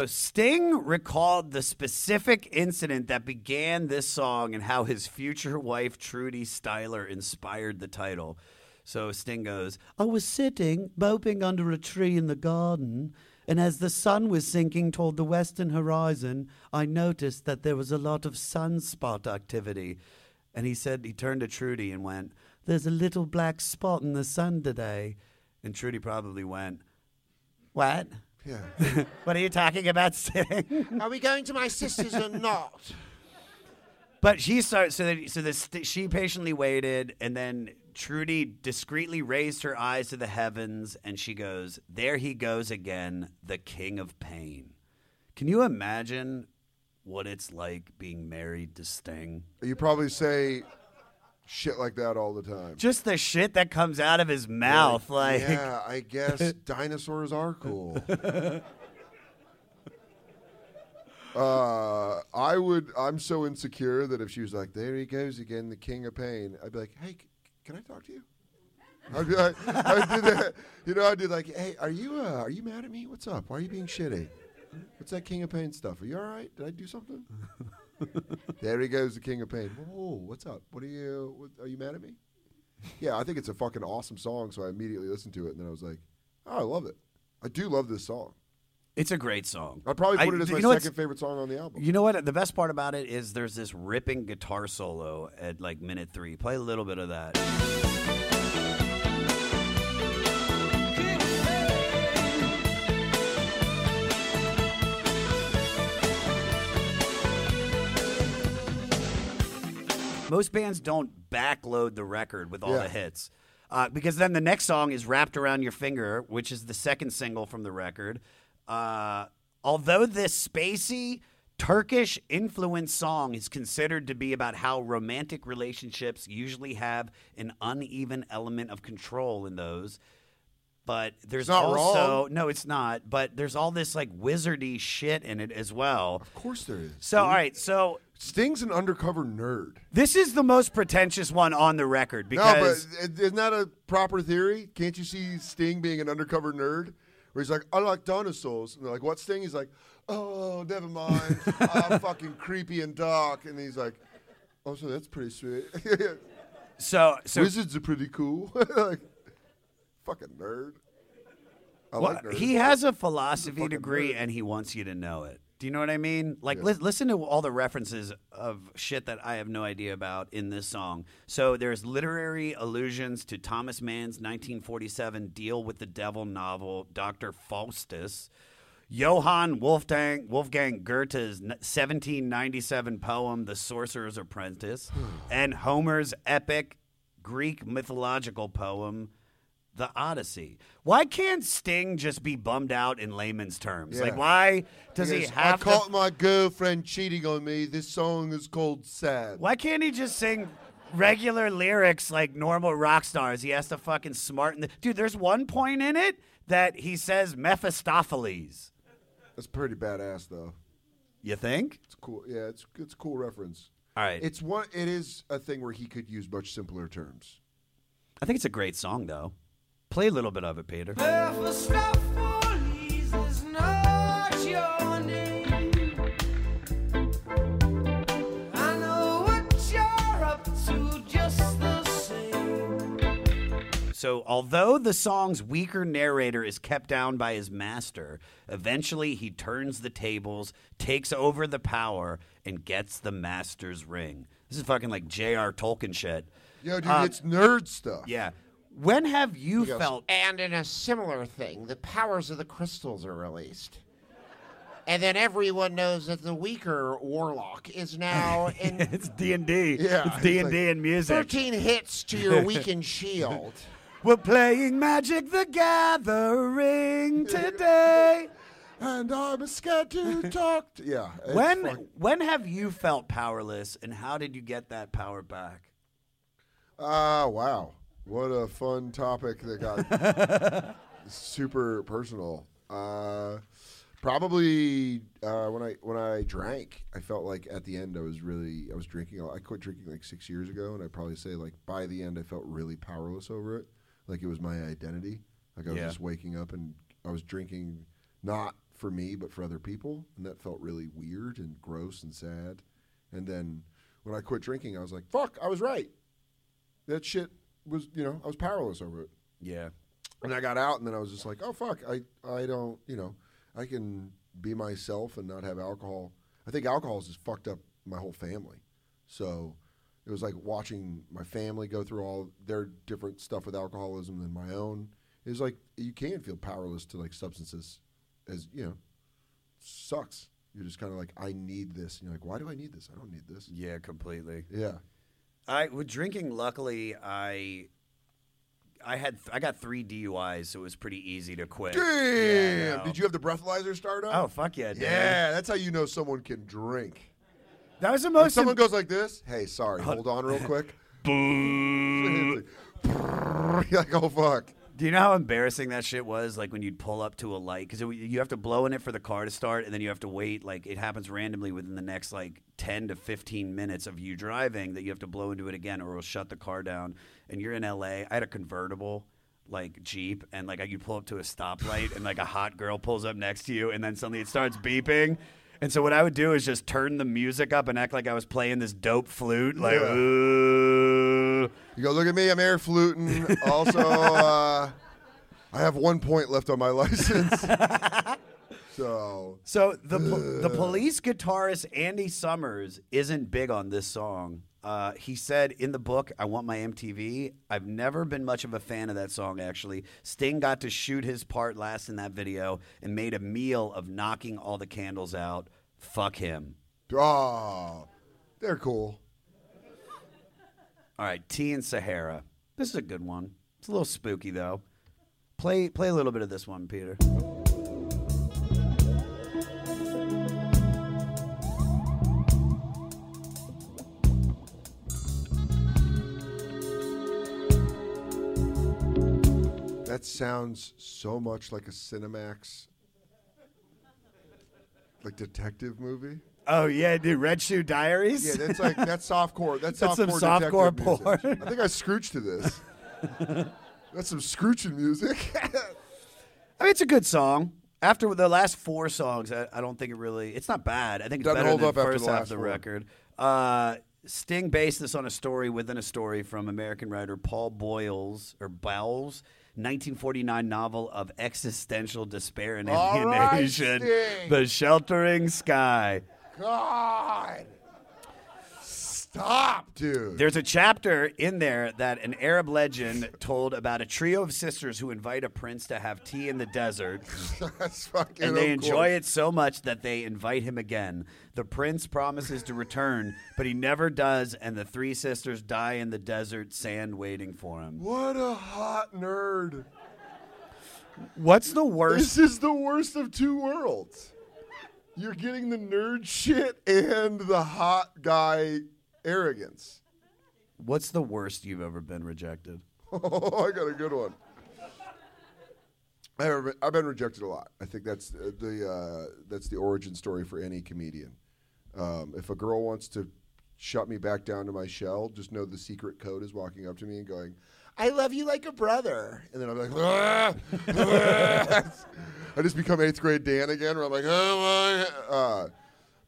So Sting recalled the specific incident that began this song and how his future wife Trudie Styler inspired the title. So Sting goes, I was sitting, moping under a tree in the garden, and as the sun was sinking toward the western horizon, I noticed that there was a lot of sunspot activity. And he said, he turned to Trudie and went, There's a little black spot in the sun today. And Trudie probably went, What? Yeah. what are you talking about, Sting? <laughs> Are we going to my sister's or not? But she started. So that, so this she patiently waited, and then Trudie discreetly raised her eyes to the heavens, and she goes, "There he goes again, the king of pain." Can you imagine what it's like being married to Sting? You probably say shit like that all the time. Just the shit that comes out of his mouth, like, yeah, <laughs> I guess dinosaurs are cool. <laughs> uh, I would. I'm so insecure that if she was like, "There he goes again, the king of pain," I'd be like, "Hey, c- can I talk to you?" I'd be like, <laughs> I'd do that. You know, I'd be like, "Hey, are you uh, are you mad at me? What's up? Why are you being shitty? What's that king of pain stuff? Are you all right? Did I do something?" <laughs> there he goes, the king of pain. Whoa, what's up? What are you? What, are you mad at me? Yeah, I think it's a fucking awesome song. So I immediately listened to it, and then I was like, "Oh, I love it. I do love this song. it's a great song. I'd probably I- put it as my second favorite song on the album." You know what? The best part about it is there's this ripping guitar solo at like minute three. Play a little bit of that. Most bands don't backload the record with all Yeah. the hits. Uh, because then the next song is Wrapped Around Your Finger, which is the second single from the record. Uh, although this spacey, Turkish influenced song is considered to be about how romantic relationships usually have an uneven element of control in those. But there's also wrong. no, it's not. But there's all this like wizardy shit in it as well. Of course there is. So all right, so Sting's an undercover nerd. this is the most pretentious one on the record No, but because isn't that a proper theory? Can't you see Sting being an undercover nerd? Where he's like, I like dinosaurs. And they're like, what Sting? He's like, oh, never mind. I'm <laughs> fucking creepy and dark. And he's like, oh, so that's pretty sweet. <laughs> So, so Wizards are pretty cool. <laughs> like, fucking nerd. I Well, like nerds. he has a philosophy fucking degree nerd. and he wants you to know it. Do you know what I mean? Like, lis- listen to all the references of shit that I have no idea about in this song. So there's literary allusions to Thomas Mann's 1947 Deal with the Devil novel, Dr. Faustus. Johann Wolfgang, Wolfgang Goethe's 1797 poem, The Sorcerer's Apprentice, hmm. and Homer's epic Greek mythological poem, The Odyssey. Why can't Sting just be bummed out in layman's terms? Like, why does he Yes, have I caught to? my girlfriend cheating on me. This song is called Sad. Why can't he just sing regular lyrics like normal rock stars? He has to fucking smarten the dude. There's one point in it that he says Mephistopheles. That's pretty badass, though. You think? It's cool. Yeah, it's it's a cool reference. All right. It's one. It is a thing where he could use much simpler terms. I think it's a great song though. Play a little bit of it, Peter. Mephistopheles is not your name. I know what you're up to just the same. So, although the song's weaker narrator is kept down by his master, eventually he turns the tables, takes over the power, and gets the master's ring. This is fucking like J.R. Tolkien shit. Yo, dude, Uh, it's nerd stuff. Yeah. When have you goes, felt And in a similar thing, the powers of the crystals are released. And then everyone knows that the weaker warlock is now <laughs> in it's D and D. Yeah, it's D and D and music. 13 hits to your <laughs> weakened shield. We're playing Magic the Gathering <laughs> today. And I'm scared to talk. To, yeah. When fucking- when have you felt powerless, and how did you get that power back? Ah, wow. What a fun topic that got <laughs> super personal. Uh, probably uh, when I when I drank, I felt like at the end I was really I was drinking. I quit drinking like six years ago, and I'd probably say like by the end I felt really powerless over it. Like it was my identity. Like I was Yeah. just waking up and I was drinking not for me but for other people, and that felt really weird and gross and sad. And then when I quit drinking, I was like, "Fuck, I was right." that shit was you know I was powerless over it. Yeah. And I got out, and then I was just like, oh fuck, I I don't you know I can be myself and not have alcohol. I think alcohol has just fucked up my whole family. So it was like watching my family go through all their different stuff with alcoholism than my own. It was like you can feel powerless to like substances, as you know, sucks. You're just kind of like, I need this. And you're like, why do I need this? I don't need this. Yeah, completely. Yeah. I with drinking. Luckily, I I had I got three DUIs, so it was pretty easy to quit. Damn! Yeah, know. Did you have the breathalyzer start up? Oh fuck yeah, dude. Yeah, that's how you know someone can drink. That was the If most. someone goes like this, hey, sorry, hold on real quick. <laughs> Boom. <laughs> Like, oh fuck. Do you know how embarrassing that shit was? Like when you'd pull up to a light because you have to blow in it for the car to start, and then you have to wait. Like it happens randomly within the next like ten to fifteen minutes of you driving that you have to blow into it again, or it'll shut the car down. And you're in L.A. I had a convertible like Jeep, and like you pull up to a stoplight, and like a hot girl pulls up next to you, and then suddenly it starts beeping. And so what I would do is just turn the music up and act like I was playing this dope flute, like. Yeah. "Ooh." You go, look at me, I'm air fluting. <laughs> Also, uh, I have one point left on my <laughs> license. so So the po- <sighs> the police guitarist Andy Summers isn't big on this song. Uh, he said in the book, "I want my MTV." I've never been much of a fan of that song. Actually, Sting got to shoot his part last in that video and made a meal of knocking all the candles out. Fuck him. Oh, they're cool. All right, Tea in Sahara. This is a good one. It's a little spooky though. Play play a little bit of this one, Peter. That sounds so much like a Cinemax, like detective movie. Oh yeah, dude, Red Shoe Diaries. Yeah, that's like that's softcore. That's, That's some softcore softcore detective music. porn. I think I scrooched to this. <laughs> that's some scrooching music. <laughs> I mean, it's a good song. After the last four songs, I, I don't think it really. It's not bad. I think it's Doesn't better hold than up the first half of the four. record. Uh, Sting based this on a story within a story from American writer Paul Boyles or Bowles. 1949 novel of existential despair and alienation, Sting. The Sheltering Sky. God. Stop, dude. There's a chapter in there that an Arab legend told about a trio of sisters who invite a prince to have tea in the desert. <laughs> That's fucking and they enjoy it so much that they invite him again. The prince promises to return, but he never does, and the three sisters die in the desert sand waiting for him. What a hot nerd. What's the worst? This is the worst of two worlds. You're getting the nerd shit and the hot guy arrogance. What's the worst you've ever been rejected? <laughs> Oh, I got a good one. I've been, I've been rejected a lot. I think that's uh, the uh, that's the origin story for any comedian. Um, if a girl wants to shut me back down to my shell, just know the secret code is walking up to me and going, "I love you like a brother," and then I'm like, "Ah, ah." <laughs> I just become eighth grade Dan again, where I'm like, "Oh my." Uh,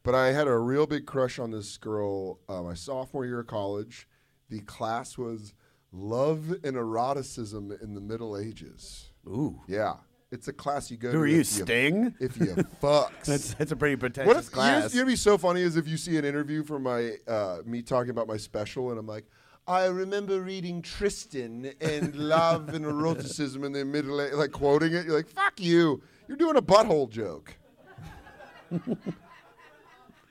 but I had a real big crush on this girl uh, my sophomore year of college. The class was love and eroticism in the Middle Ages. Ooh. Yeah. It's a class you go Who to. are you, Sting? If you <laughs> fucks. That's that's a pretty What pretentious if, class. You know, what'd be so funny is if you see an interview from my uh, me talking about my special, and I'm like, I remember reading Tristan and love and eroticism in the middle, A-" like quoting it. You're like, fuck you. You're doing a butthole joke. <laughs>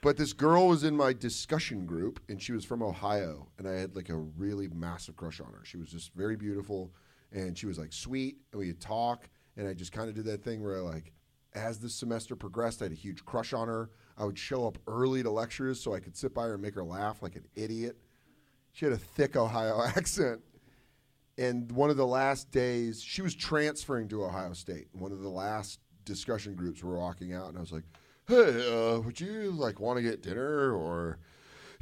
but this girl was in my discussion group, and she was from Ohio, and I had like a really massive crush on her. She was just very beautiful, and she was like sweet, and we would talk, and I just kind of did that thing where I like, as the semester progressed, I had a huge crush on her. I would show up early to lectures so I could sit by her and make her laugh like an idiot. She had a thick Ohio <laughs> accent. And one of the last days, she was transferring to Ohio State. One of the last discussion groups were walking out, and I was like, "Hey, uh, would you like want to get dinner or,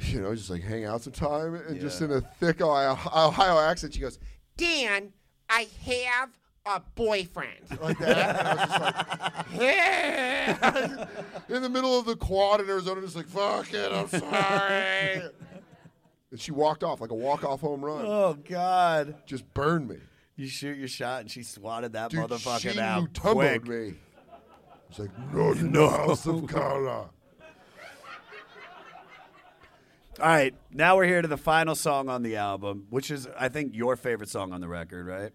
you know, just like hang out sometime?" And just in a thick Ohio, Ohio accent, she goes, Dan, I have a boyfriend. like that. And I was just like, "Yeah." in the middle of the quad in Arizona, just like, "Fuck it, I'm sorry." and she walked off like a walk-off home run. Oh God! Just burned me. You shoot your shot, and she swatted that Dude, motherfucker she out tumbled quick. me. It's like, not in the house of Carla. All right, now we're here to the final song on the album, which is, I think, your favorite song on the record, right?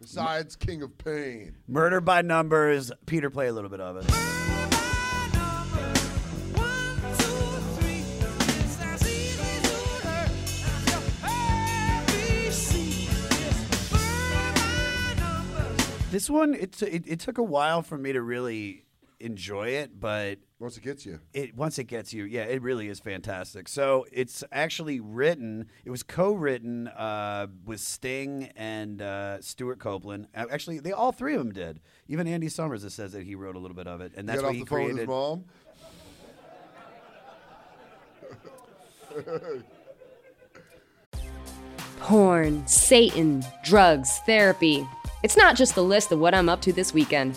Besides King of Pain. Murder by Numbers. Peter, play a little bit of it. This one, it, it it took a while for me to really enjoy it, but once it gets you, it once it gets you, yeah, it really is fantastic. So it's actually written. It was co-written uh, with Sting and uh, Stewart Copeland. Uh, Actually, they all three of them did. Even Andy Summers it says that he wrote a little bit of it, and that's what he the phone with created. his mom. Porn, Satan, drugs, therapy. It's not just the list of what I'm up to this weekend.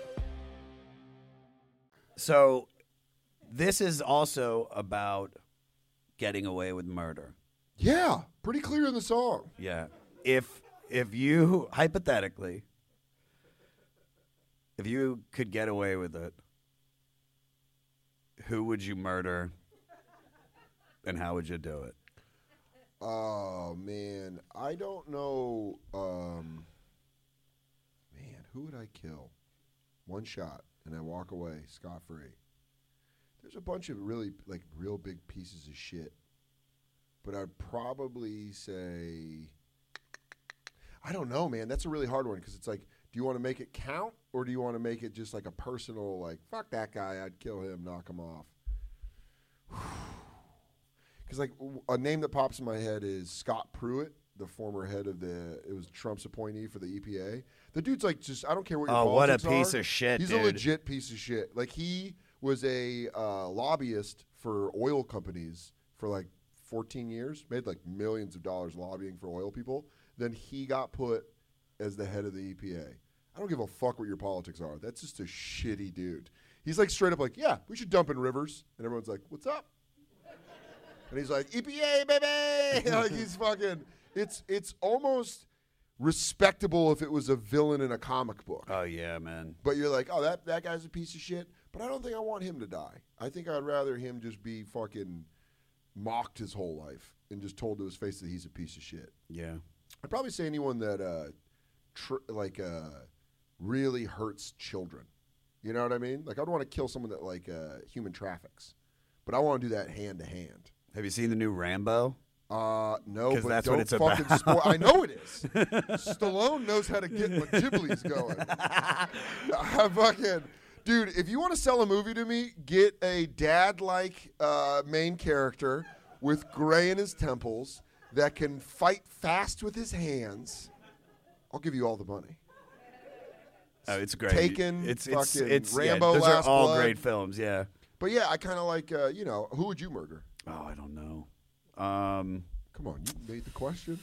So this is also about getting away with murder. Yeah, pretty clear in the song. Yeah. If if you hypothetically if you could get away with it, who would you murder and how would you do it? Oh man, I don't know. Um, man, who would I kill? One shot, and I walk away scot free. There's a bunch of really like real big pieces of shit, but I'd probably say, I don't know, man. That's a really hard one because it's like, do you want to make it count, or do you want to make it just like a personal, like, fuck that guy, I'd kill him, knock him off. <sighs> because like a name that pops in my head is Scott Pruitt, the former head of the it was Trump's appointee for the EPA. The dude's like just I don't care what your Oh, what a piece are. of shit, He's dude. a legit piece of shit. Like he was a uh, lobbyist for oil companies for like 14 years, made like millions of dollars lobbying for oil people. Then he got put as the head of the EPA. I don't give a fuck what your politics are. That's just a shitty dude. He's like straight up like, yeah, we should dump in rivers, and everyone's like, what's up? And he's like, EPA, baby! <laughs> like he's fucking. It's it's almost respectable if it was a villain in a comic book. Oh yeah, man. But you're like, oh, that that guy's a piece of shit. But I don't think I want him to die. I think I'd rather him just be fucking mocked his whole life and just told to his face that he's a piece of shit. Yeah. I'd probably say anyone that uh, tr- like uh, really hurts children. You know what I mean? Like I'd want to kill someone that like uh, human traffics, but I want to do that hand to hand. Have you seen the new Rambo? Uh, no, but that's don't what it's fucking about. spoil. I know it is. <laughs> Stallone knows how to get my Ghibli's going. <laughs> I fucking dude. If you want to sell a movie to me, get a dad-like uh, main character with gray in his temples that can fight fast with his hands. I'll give you all the money. Oh, it's great. Taken, It's it's fucking it's yeah, Rambo, those Last are all Blood. great films. Yeah. But yeah, I kind of like uh, you know who would you murder? Oh, I don't know. Um, Come on, you made the question.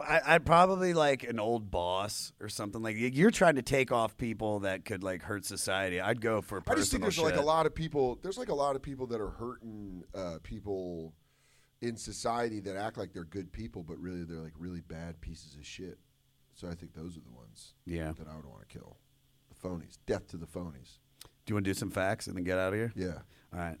I, I'd probably like an old boss or something like. You're trying to take off people that could like hurt society. I'd go for I just think there's shit. like a lot of people. There's like a lot of people that are hurting uh, people in society that act like they're good people, but really they're like really bad pieces of shit. So I think those are the ones. Yeah. That I would want to kill. The phonies. Death to the phonies. Do you want to do some facts and then get out of here? Yeah. All right.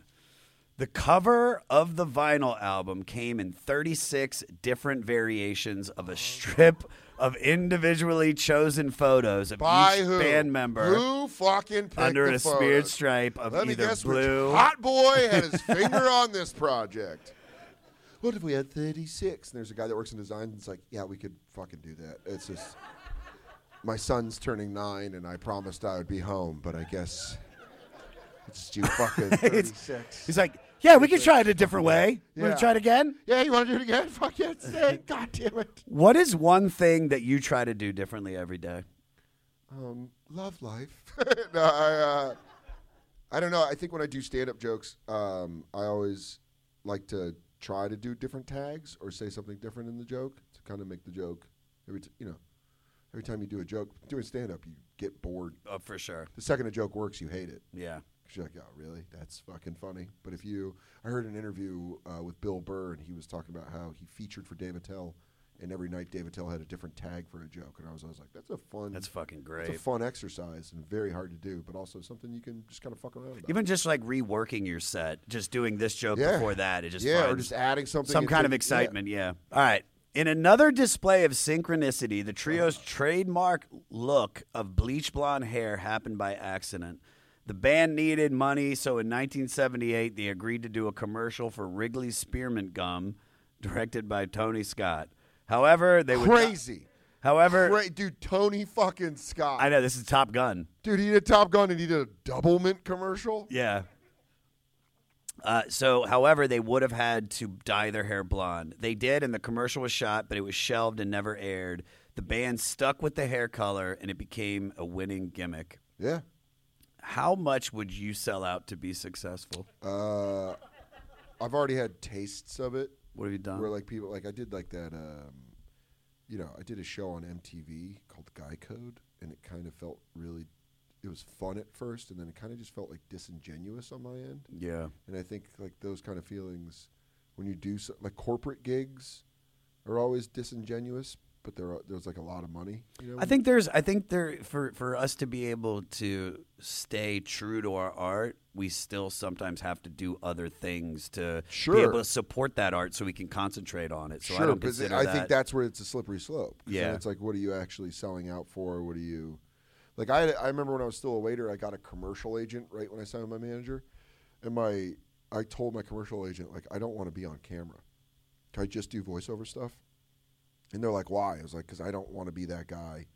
The cover of the vinyl album came in 36 different variations of a strip of individually chosen photos of By each who? band member Who fucking picked under the a smeared stripe of Let me either guess blue. which hot boy had his <laughs> finger on this project. What if we had 36? And there's a guy that works in design and it's like, yeah, we could fucking do that. It's just, my son's turning nine and I promised I would be home, but I guess it's you fucking <laughs> It's- 36. He's like, yeah, we can try it a different way. You Yeah. want to try it again? Yeah, you want to do it again? <laughs> Fuck yeah, today. <laughs> God damn it. What is one thing that you try to do differently every day? Um, love life. <laughs> no, I, uh, I don't know. I think when I do stand-up jokes, um, I always like to try to do different tags or say something different in the joke to kind of make the joke every t- you know every time you do a joke doing stand-up you get bored. Oh, for sure. The second a joke works, you hate it. Yeah. You're like, oh, really? That's fucking funny. But if you, I heard an interview uh, with Bill Burr, and he was talking about how he featured for Dave Attell, and every night Dave Attell had a different tag for a joke, and I was, I was like, that's a fun. That's fucking great. It's a fun exercise and very hard to do, but also something you can just kind of fuck around about. Even just like reworking your set, just doing this joke Yeah. before that, it just Yeah, or just adding something some kind of into- yeah. excitement. Yeah. All right. In another display of synchronicity, the trio's trademark look of bleach blonde hair happened by accident. The band needed money, so in 1978 they agreed to do a commercial for Wrigley's Spearmint Gum, directed by Tony Scott. However, they would Crazy. however, Great, dude, Tony fucking Scott. I know this is Top Gun. Dude, he did Top Gun and he did a double mint commercial. Yeah. Uh, so, however, they would have had to dye their hair blonde. They did, and the commercial was shot, but it was shelved and never aired. The band stuck with the hair color, and it became a winning gimmick. Yeah. How much would you sell out to be successful? Uh, I've already had tastes of it. What have you done? Where like people like I did like that. Um, you know, I did a show on MTV called Guy Code, and it kind of felt really. It was fun at first, and then it kind of just felt like disingenuous on my end. Yeah. And I think like those kind of feelings when you do so, like corporate gigs are always disingenuous, but there are, there's like a lot of money. You know? I think there's, I think there for for us to be able to stay true to our art, we still sometimes have to do other things to be able to support that art, so we can concentrate on it. So sure, I don't consider I that. think that's where it's a slippery slope. Yeah. it's like, what are you actually selling out for? What are you like? I I remember when I was still a waiter, I got a commercial agent right when I signed with my manager, and my I told my commercial agent like I don't want to be on camera. Can I just do voiceover stuff? And they're like, why? I was like, because I don't want to be that guy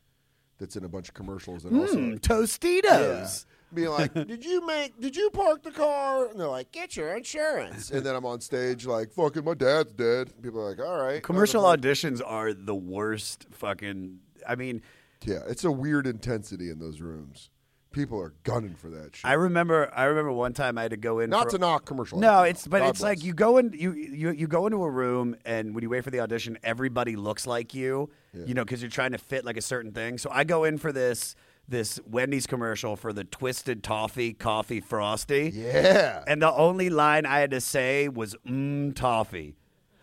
that's in a bunch of commercials and also Mm, Tostitos. being like, <laughs> "Did you make? Did you park the car?" And they're like, "Get your insurance." And then I'm on stage like, "Fucking, my dad's dead." People are like, "All right." Commercial auditions are the worst fucking. I mean, Yeah, it's a weird intensity in those rooms. People are gunning for that shit. I remember. I remember one time I had to go in. Not for- to knock commercial. No, it's but God it's like you go in you, you you go into a room and when you wait for the audition, everybody looks like you. You know, because you're trying to fit like a certain thing. So I go in for this this Wendy's commercial for the Twisted Toffee Coffee Frosty. Yeah. And the only line I had to say was "mmm toffee."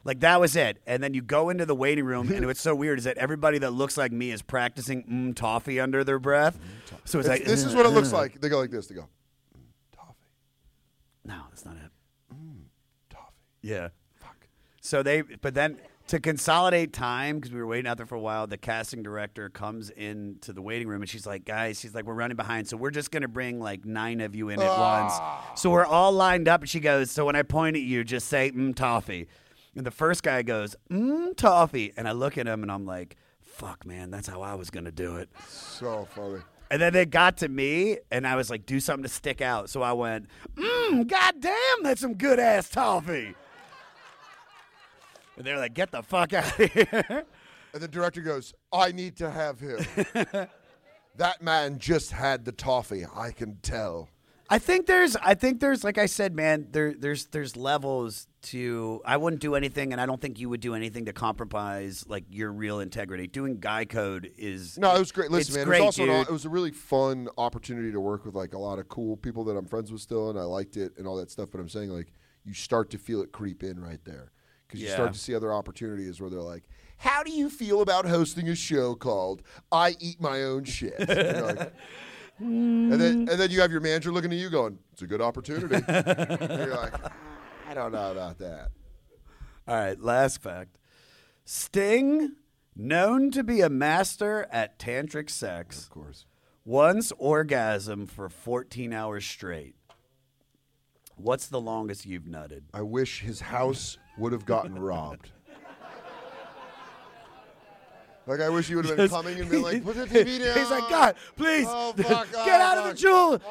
Like that was it. And then you go into the waiting room, and <laughs> what's so weird is that everybody that looks like me is practicing "mmm toffee" under their breath. Mm, so it's, It's- like this is what it looks <laughs> like. They go like this. They go. Mm, toffee, No, that's not it. Mm, toffee. Yeah. Fuck. So they, but then to consolidate time, because we were waiting out there for a while, the casting director comes into the waiting room and she's like, guys, she's like, we're running behind. So we're just going to bring like nine of you in at once. Ah. So we're all lined up. And she goes, so when I point at you, just say, mm, toffee. And the first guy goes, mm, toffee. And I look at him and I'm like, fuck, man, that's how I was going to do it. So funny. And then they got to me, and I was like, do something to stick out. So I went, mmm, goddamn, that's some good ass toffee. And they're like, get the fuck out of here. And the director goes, I need to have him. <laughs> that man just had the toffee. I can tell. I think there's, I think there's, like I said, man, there, there's, there's levels to. I wouldn't do anything, and I don't think you would do anything to compromise like your real integrity. Doing guy code is No, it was great. Listen, man, great, it was also an, it was a really fun opportunity to work with like a lot of cool people that I'm friends with still, and I liked it and all that stuff. But I'm saying like you start to feel it creep in right there because you start to see other opportunities where they're like, "How do you feel about hosting a show called I Eat My Own Shit?" <laughs> you're and then mm. and then you have your manager looking at you going, "It's a good opportunity." <laughs> you're like, ah, "I don't know about that." All right, last fact. Sting, known to be a master at tantric sex, of course, once orgasm for 14 hours straight. What's the longest you've nutted? I wish his house would have gotten robbed. Like I wish you would have been coming and been like, "Put the TV down." He's like, God, please, Oh, <laughs> fuck, get oh, out of the fuck. jewel.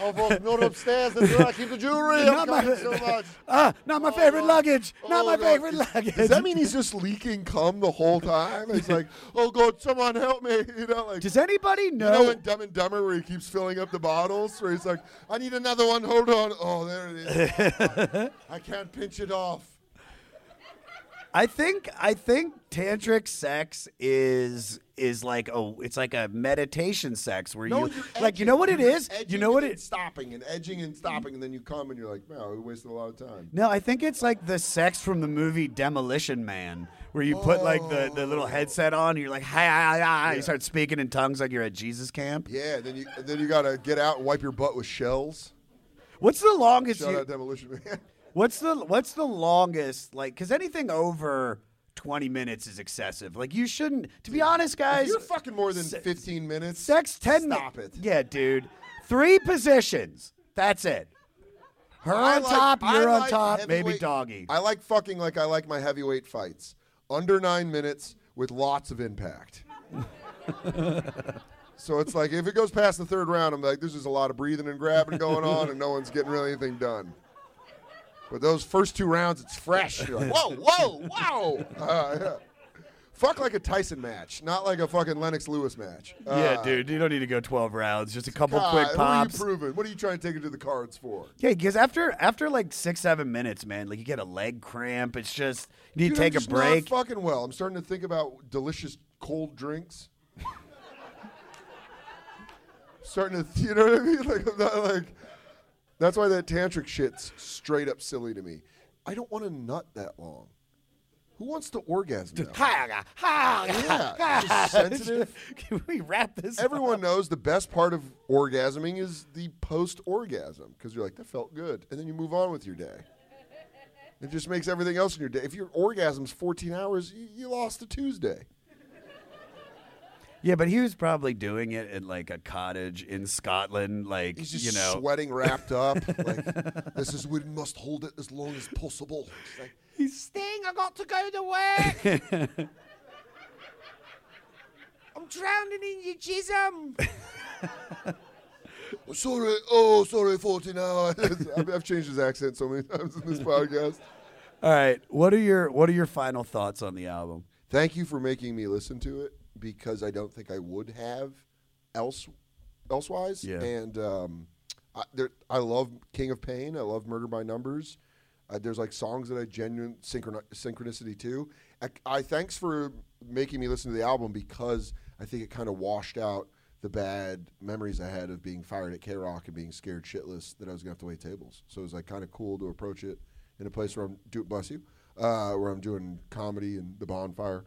Oh, fuck, <laughs> not upstairs. Where I keep the jewelry. I'm Not my- so <laughs> much. Ah, not my favorite luggage. Not Oh, my God. favorite luggage. Does that mean he's just leaking cum the whole time? He's like, "Oh God, someone help me!" You know, like. Does anybody You know? know in Dumb and Dumber where he keeps filling up the bottles, where he's like, "I need another one. Hold on. Oh, there it is. I can't pinch it off." I think I think tantric sex is is like oh it's like a meditation sex where No, you you're like you know what it is edging you know what it stopping and edging and stopping, and then you come and you're like, "Wow, we wasted a lot of time." No, I think it's like the sex from the movie Demolition Man, where you put like the, the little oh. headset on, and you're like, hi, hi, hi, you start speaking in tongues like you're at Jesus camp. Yeah, then you then you gotta get out and wipe your butt with shells. What's the longest? Shout You, out Demolition Man. <laughs> what's the what's the longest? Like, because anything over twenty minutes is excessive. Like, you shouldn't. To be honest, guys, if you're fucking more than 15 minutes, sex ten. Stop it. Yeah, dude. Three positions. That's it. Her I on like- top, I you're on like top, maybe heavyweight- doggy. I like fucking like I like my heavyweight fights. Under nine minutes with lots of impact. <laughs> so it's like if it goes past the third round, I'm like, there's just a lot of breathing and grabbing going on, and no one's getting really anything done. But those first two rounds, it's fresh. You're like, whoa, <laughs> whoa, whoa. Uh, yeah. Fuck like a Tyson match, not like a fucking Lennox Lewis match. yeah, Uh, dude, you don't need to go twelve rounds. Just a couple God, quick What are you pops. proving? What are you trying to take it to the cards for? Yeah, because after after like six seven minutes, man, like you get a leg cramp. It's just you need Dude, to I'm take a just not break. fucking well. I'm starting to think about delicious cold drinks. <laughs> starting to, <laughs> you know what I mean? Like I'm not like. That's why that tantric shit's straight up silly to me. I don't want to nut that long. Who wants to orgasm? that long? Yeah, <laughs> just sensitive. Can we wrap this? Everyone knows the best part of orgasming is the post orgasm because you're like, that felt good. And then you move on with your day. It just makes everything else in your day. If your orgasm's 14 hours, you, you lost a Tuesday. Yeah, but he was probably doing it in like a cottage in Scotland, like He's just you know, sweating, wrapped up. <laughs> like, this is we must hold it as long as possible. It's like, Sting, I got to go to work. <laughs> I'm drowning in your jism. Oh, <laughs> sorry, oh, sorry, 49. I've, I've changed his accent so many times in this podcast. All right. What are your What are your final thoughts on the album? Thank you for making me listen to it because I don't think I would have else elsewise. Yeah. And um, I, there, I love King of Pain. I love Murder by Numbers. Uh, there's like songs that I genuine synchron- synchronicity to. I, I thanks for making me listen to the album because I think it kind of washed out the bad memories I had of being fired at K Rock and being scared shitless that I was gonna have to wait tables. So it was like kind of cool to approach it in a place where I'm do bless you, uh, where I'm doing comedy and the bonfire,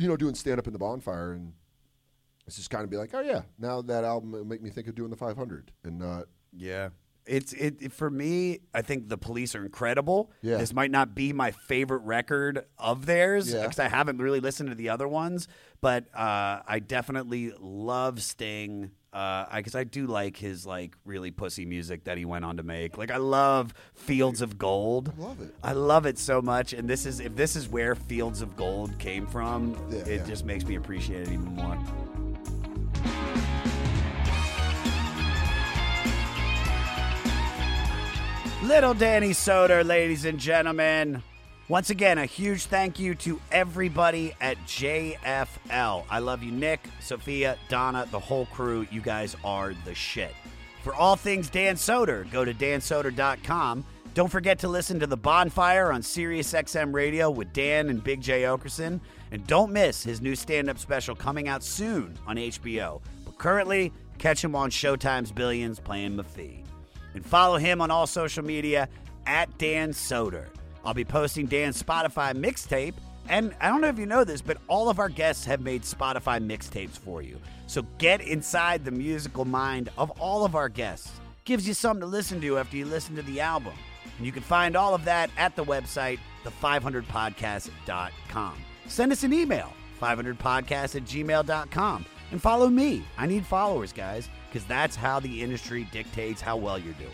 you know, doing stand up in the bonfire and it's just kind of be like, oh yeah, now that album will make me think of doing the 500 and not. Yeah. It's it for me. I think the police are incredible. Yeah. This might not be my favorite record of theirs Yeah. because I haven't really listened to the other ones, but uh, I definitely love Sting. Uh, because I do like his like really pussy music that he went on to make. Like I love Fields of Gold. I love it. I love it so much. And this is if this is where Fields of Gold came from, Yeah, it yeah. just makes me appreciate it even more. Little Danny Soder, ladies and gentlemen. Once again, a huge thank you to everybody at JFL. I love you, Nick, Sophia, Donna, the whole crew. You guys are the shit. For all things Dan Soder, go to dansoder.com. Don't forget to listen to The Bonfire on SiriusXM Radio with Dan and Big Jay Oakerson. And don't miss his new stand up special coming out soon on HBO. But currently, catch him on Showtime's Billions playing Mafee and follow him on all social media at Dan Soder. I'll be posting Dan's Spotify mixtape, and I don't know if you know this, but all of our guests have made Spotify mixtapes for you. So get inside the musical mind of all of our guests. Gives you something to listen to after you listen to the album. And you can find all of that at the website, the500podcast.com. Send us an email, 500podcast at gmail.com. And follow me. I need followers, guys, because that's how the industry dictates how well you're doing.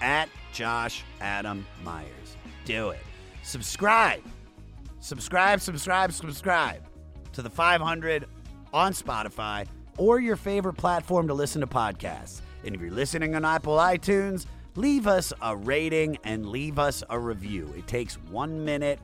At Josh Adam Meyers. Do it. Subscribe. Subscribe, subscribe, subscribe to the 500 on Spotify or your favorite platform to listen to podcasts. And if you're listening on Apple iTunes, leave us a rating and leave us a review. It takes one minute.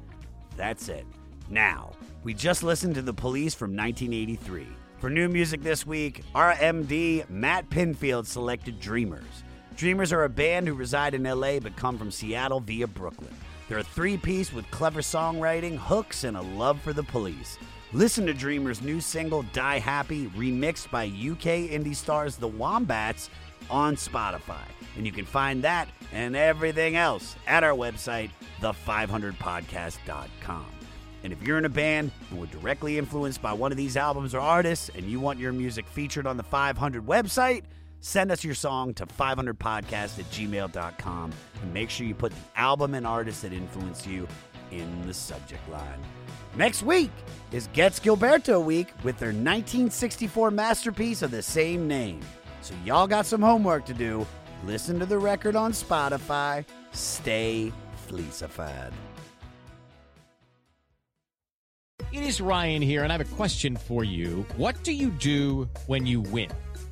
That's it. Now, we just listened to The Police from 1983. For new music this week, our MD, Matt Pinfield, selected Dreamers. Dreamers are a band who reside in LA but come from Seattle via Brooklyn. They're a three piece with clever songwriting, hooks, and a love for the police. Listen to Dreamers' new single, Die Happy, remixed by UK indie stars The Wombats on Spotify. And you can find that and everything else at our website, the500podcast.com. And if you're in a band and were directly influenced by one of these albums or artists and you want your music featured on the 500 website, send us your song to 500podcast at gmail.com and make sure you put the album and artist that influenced you in the subject line. Next week is Getz/Gilberto Week with their 1964 masterpiece of the same name. So y'all got some homework to do. Listen to the record on Spotify. Stay fleecified. It is Ryan here, and I have a question for you. What do you do when you win?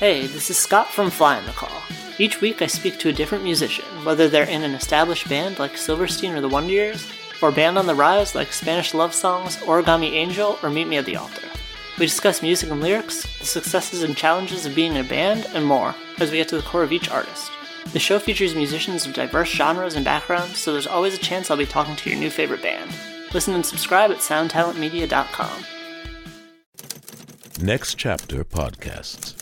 Hey, this is Scott from Fly on the Call. Each week I speak to a different musician, whether they're in an established band like Silverstein or the Wonder Years, or band on the rise like Spanish Love Songs, Origami Angel, or Meet Me at the Altar. We discuss music and lyrics, the successes and challenges of being in a band, and more, as we get to the core of each artist. The show features musicians of diverse genres and backgrounds, so there's always a chance I'll be talking to your new favorite band. Listen and subscribe at soundtalentmedia.com. Next Chapter Podcasts.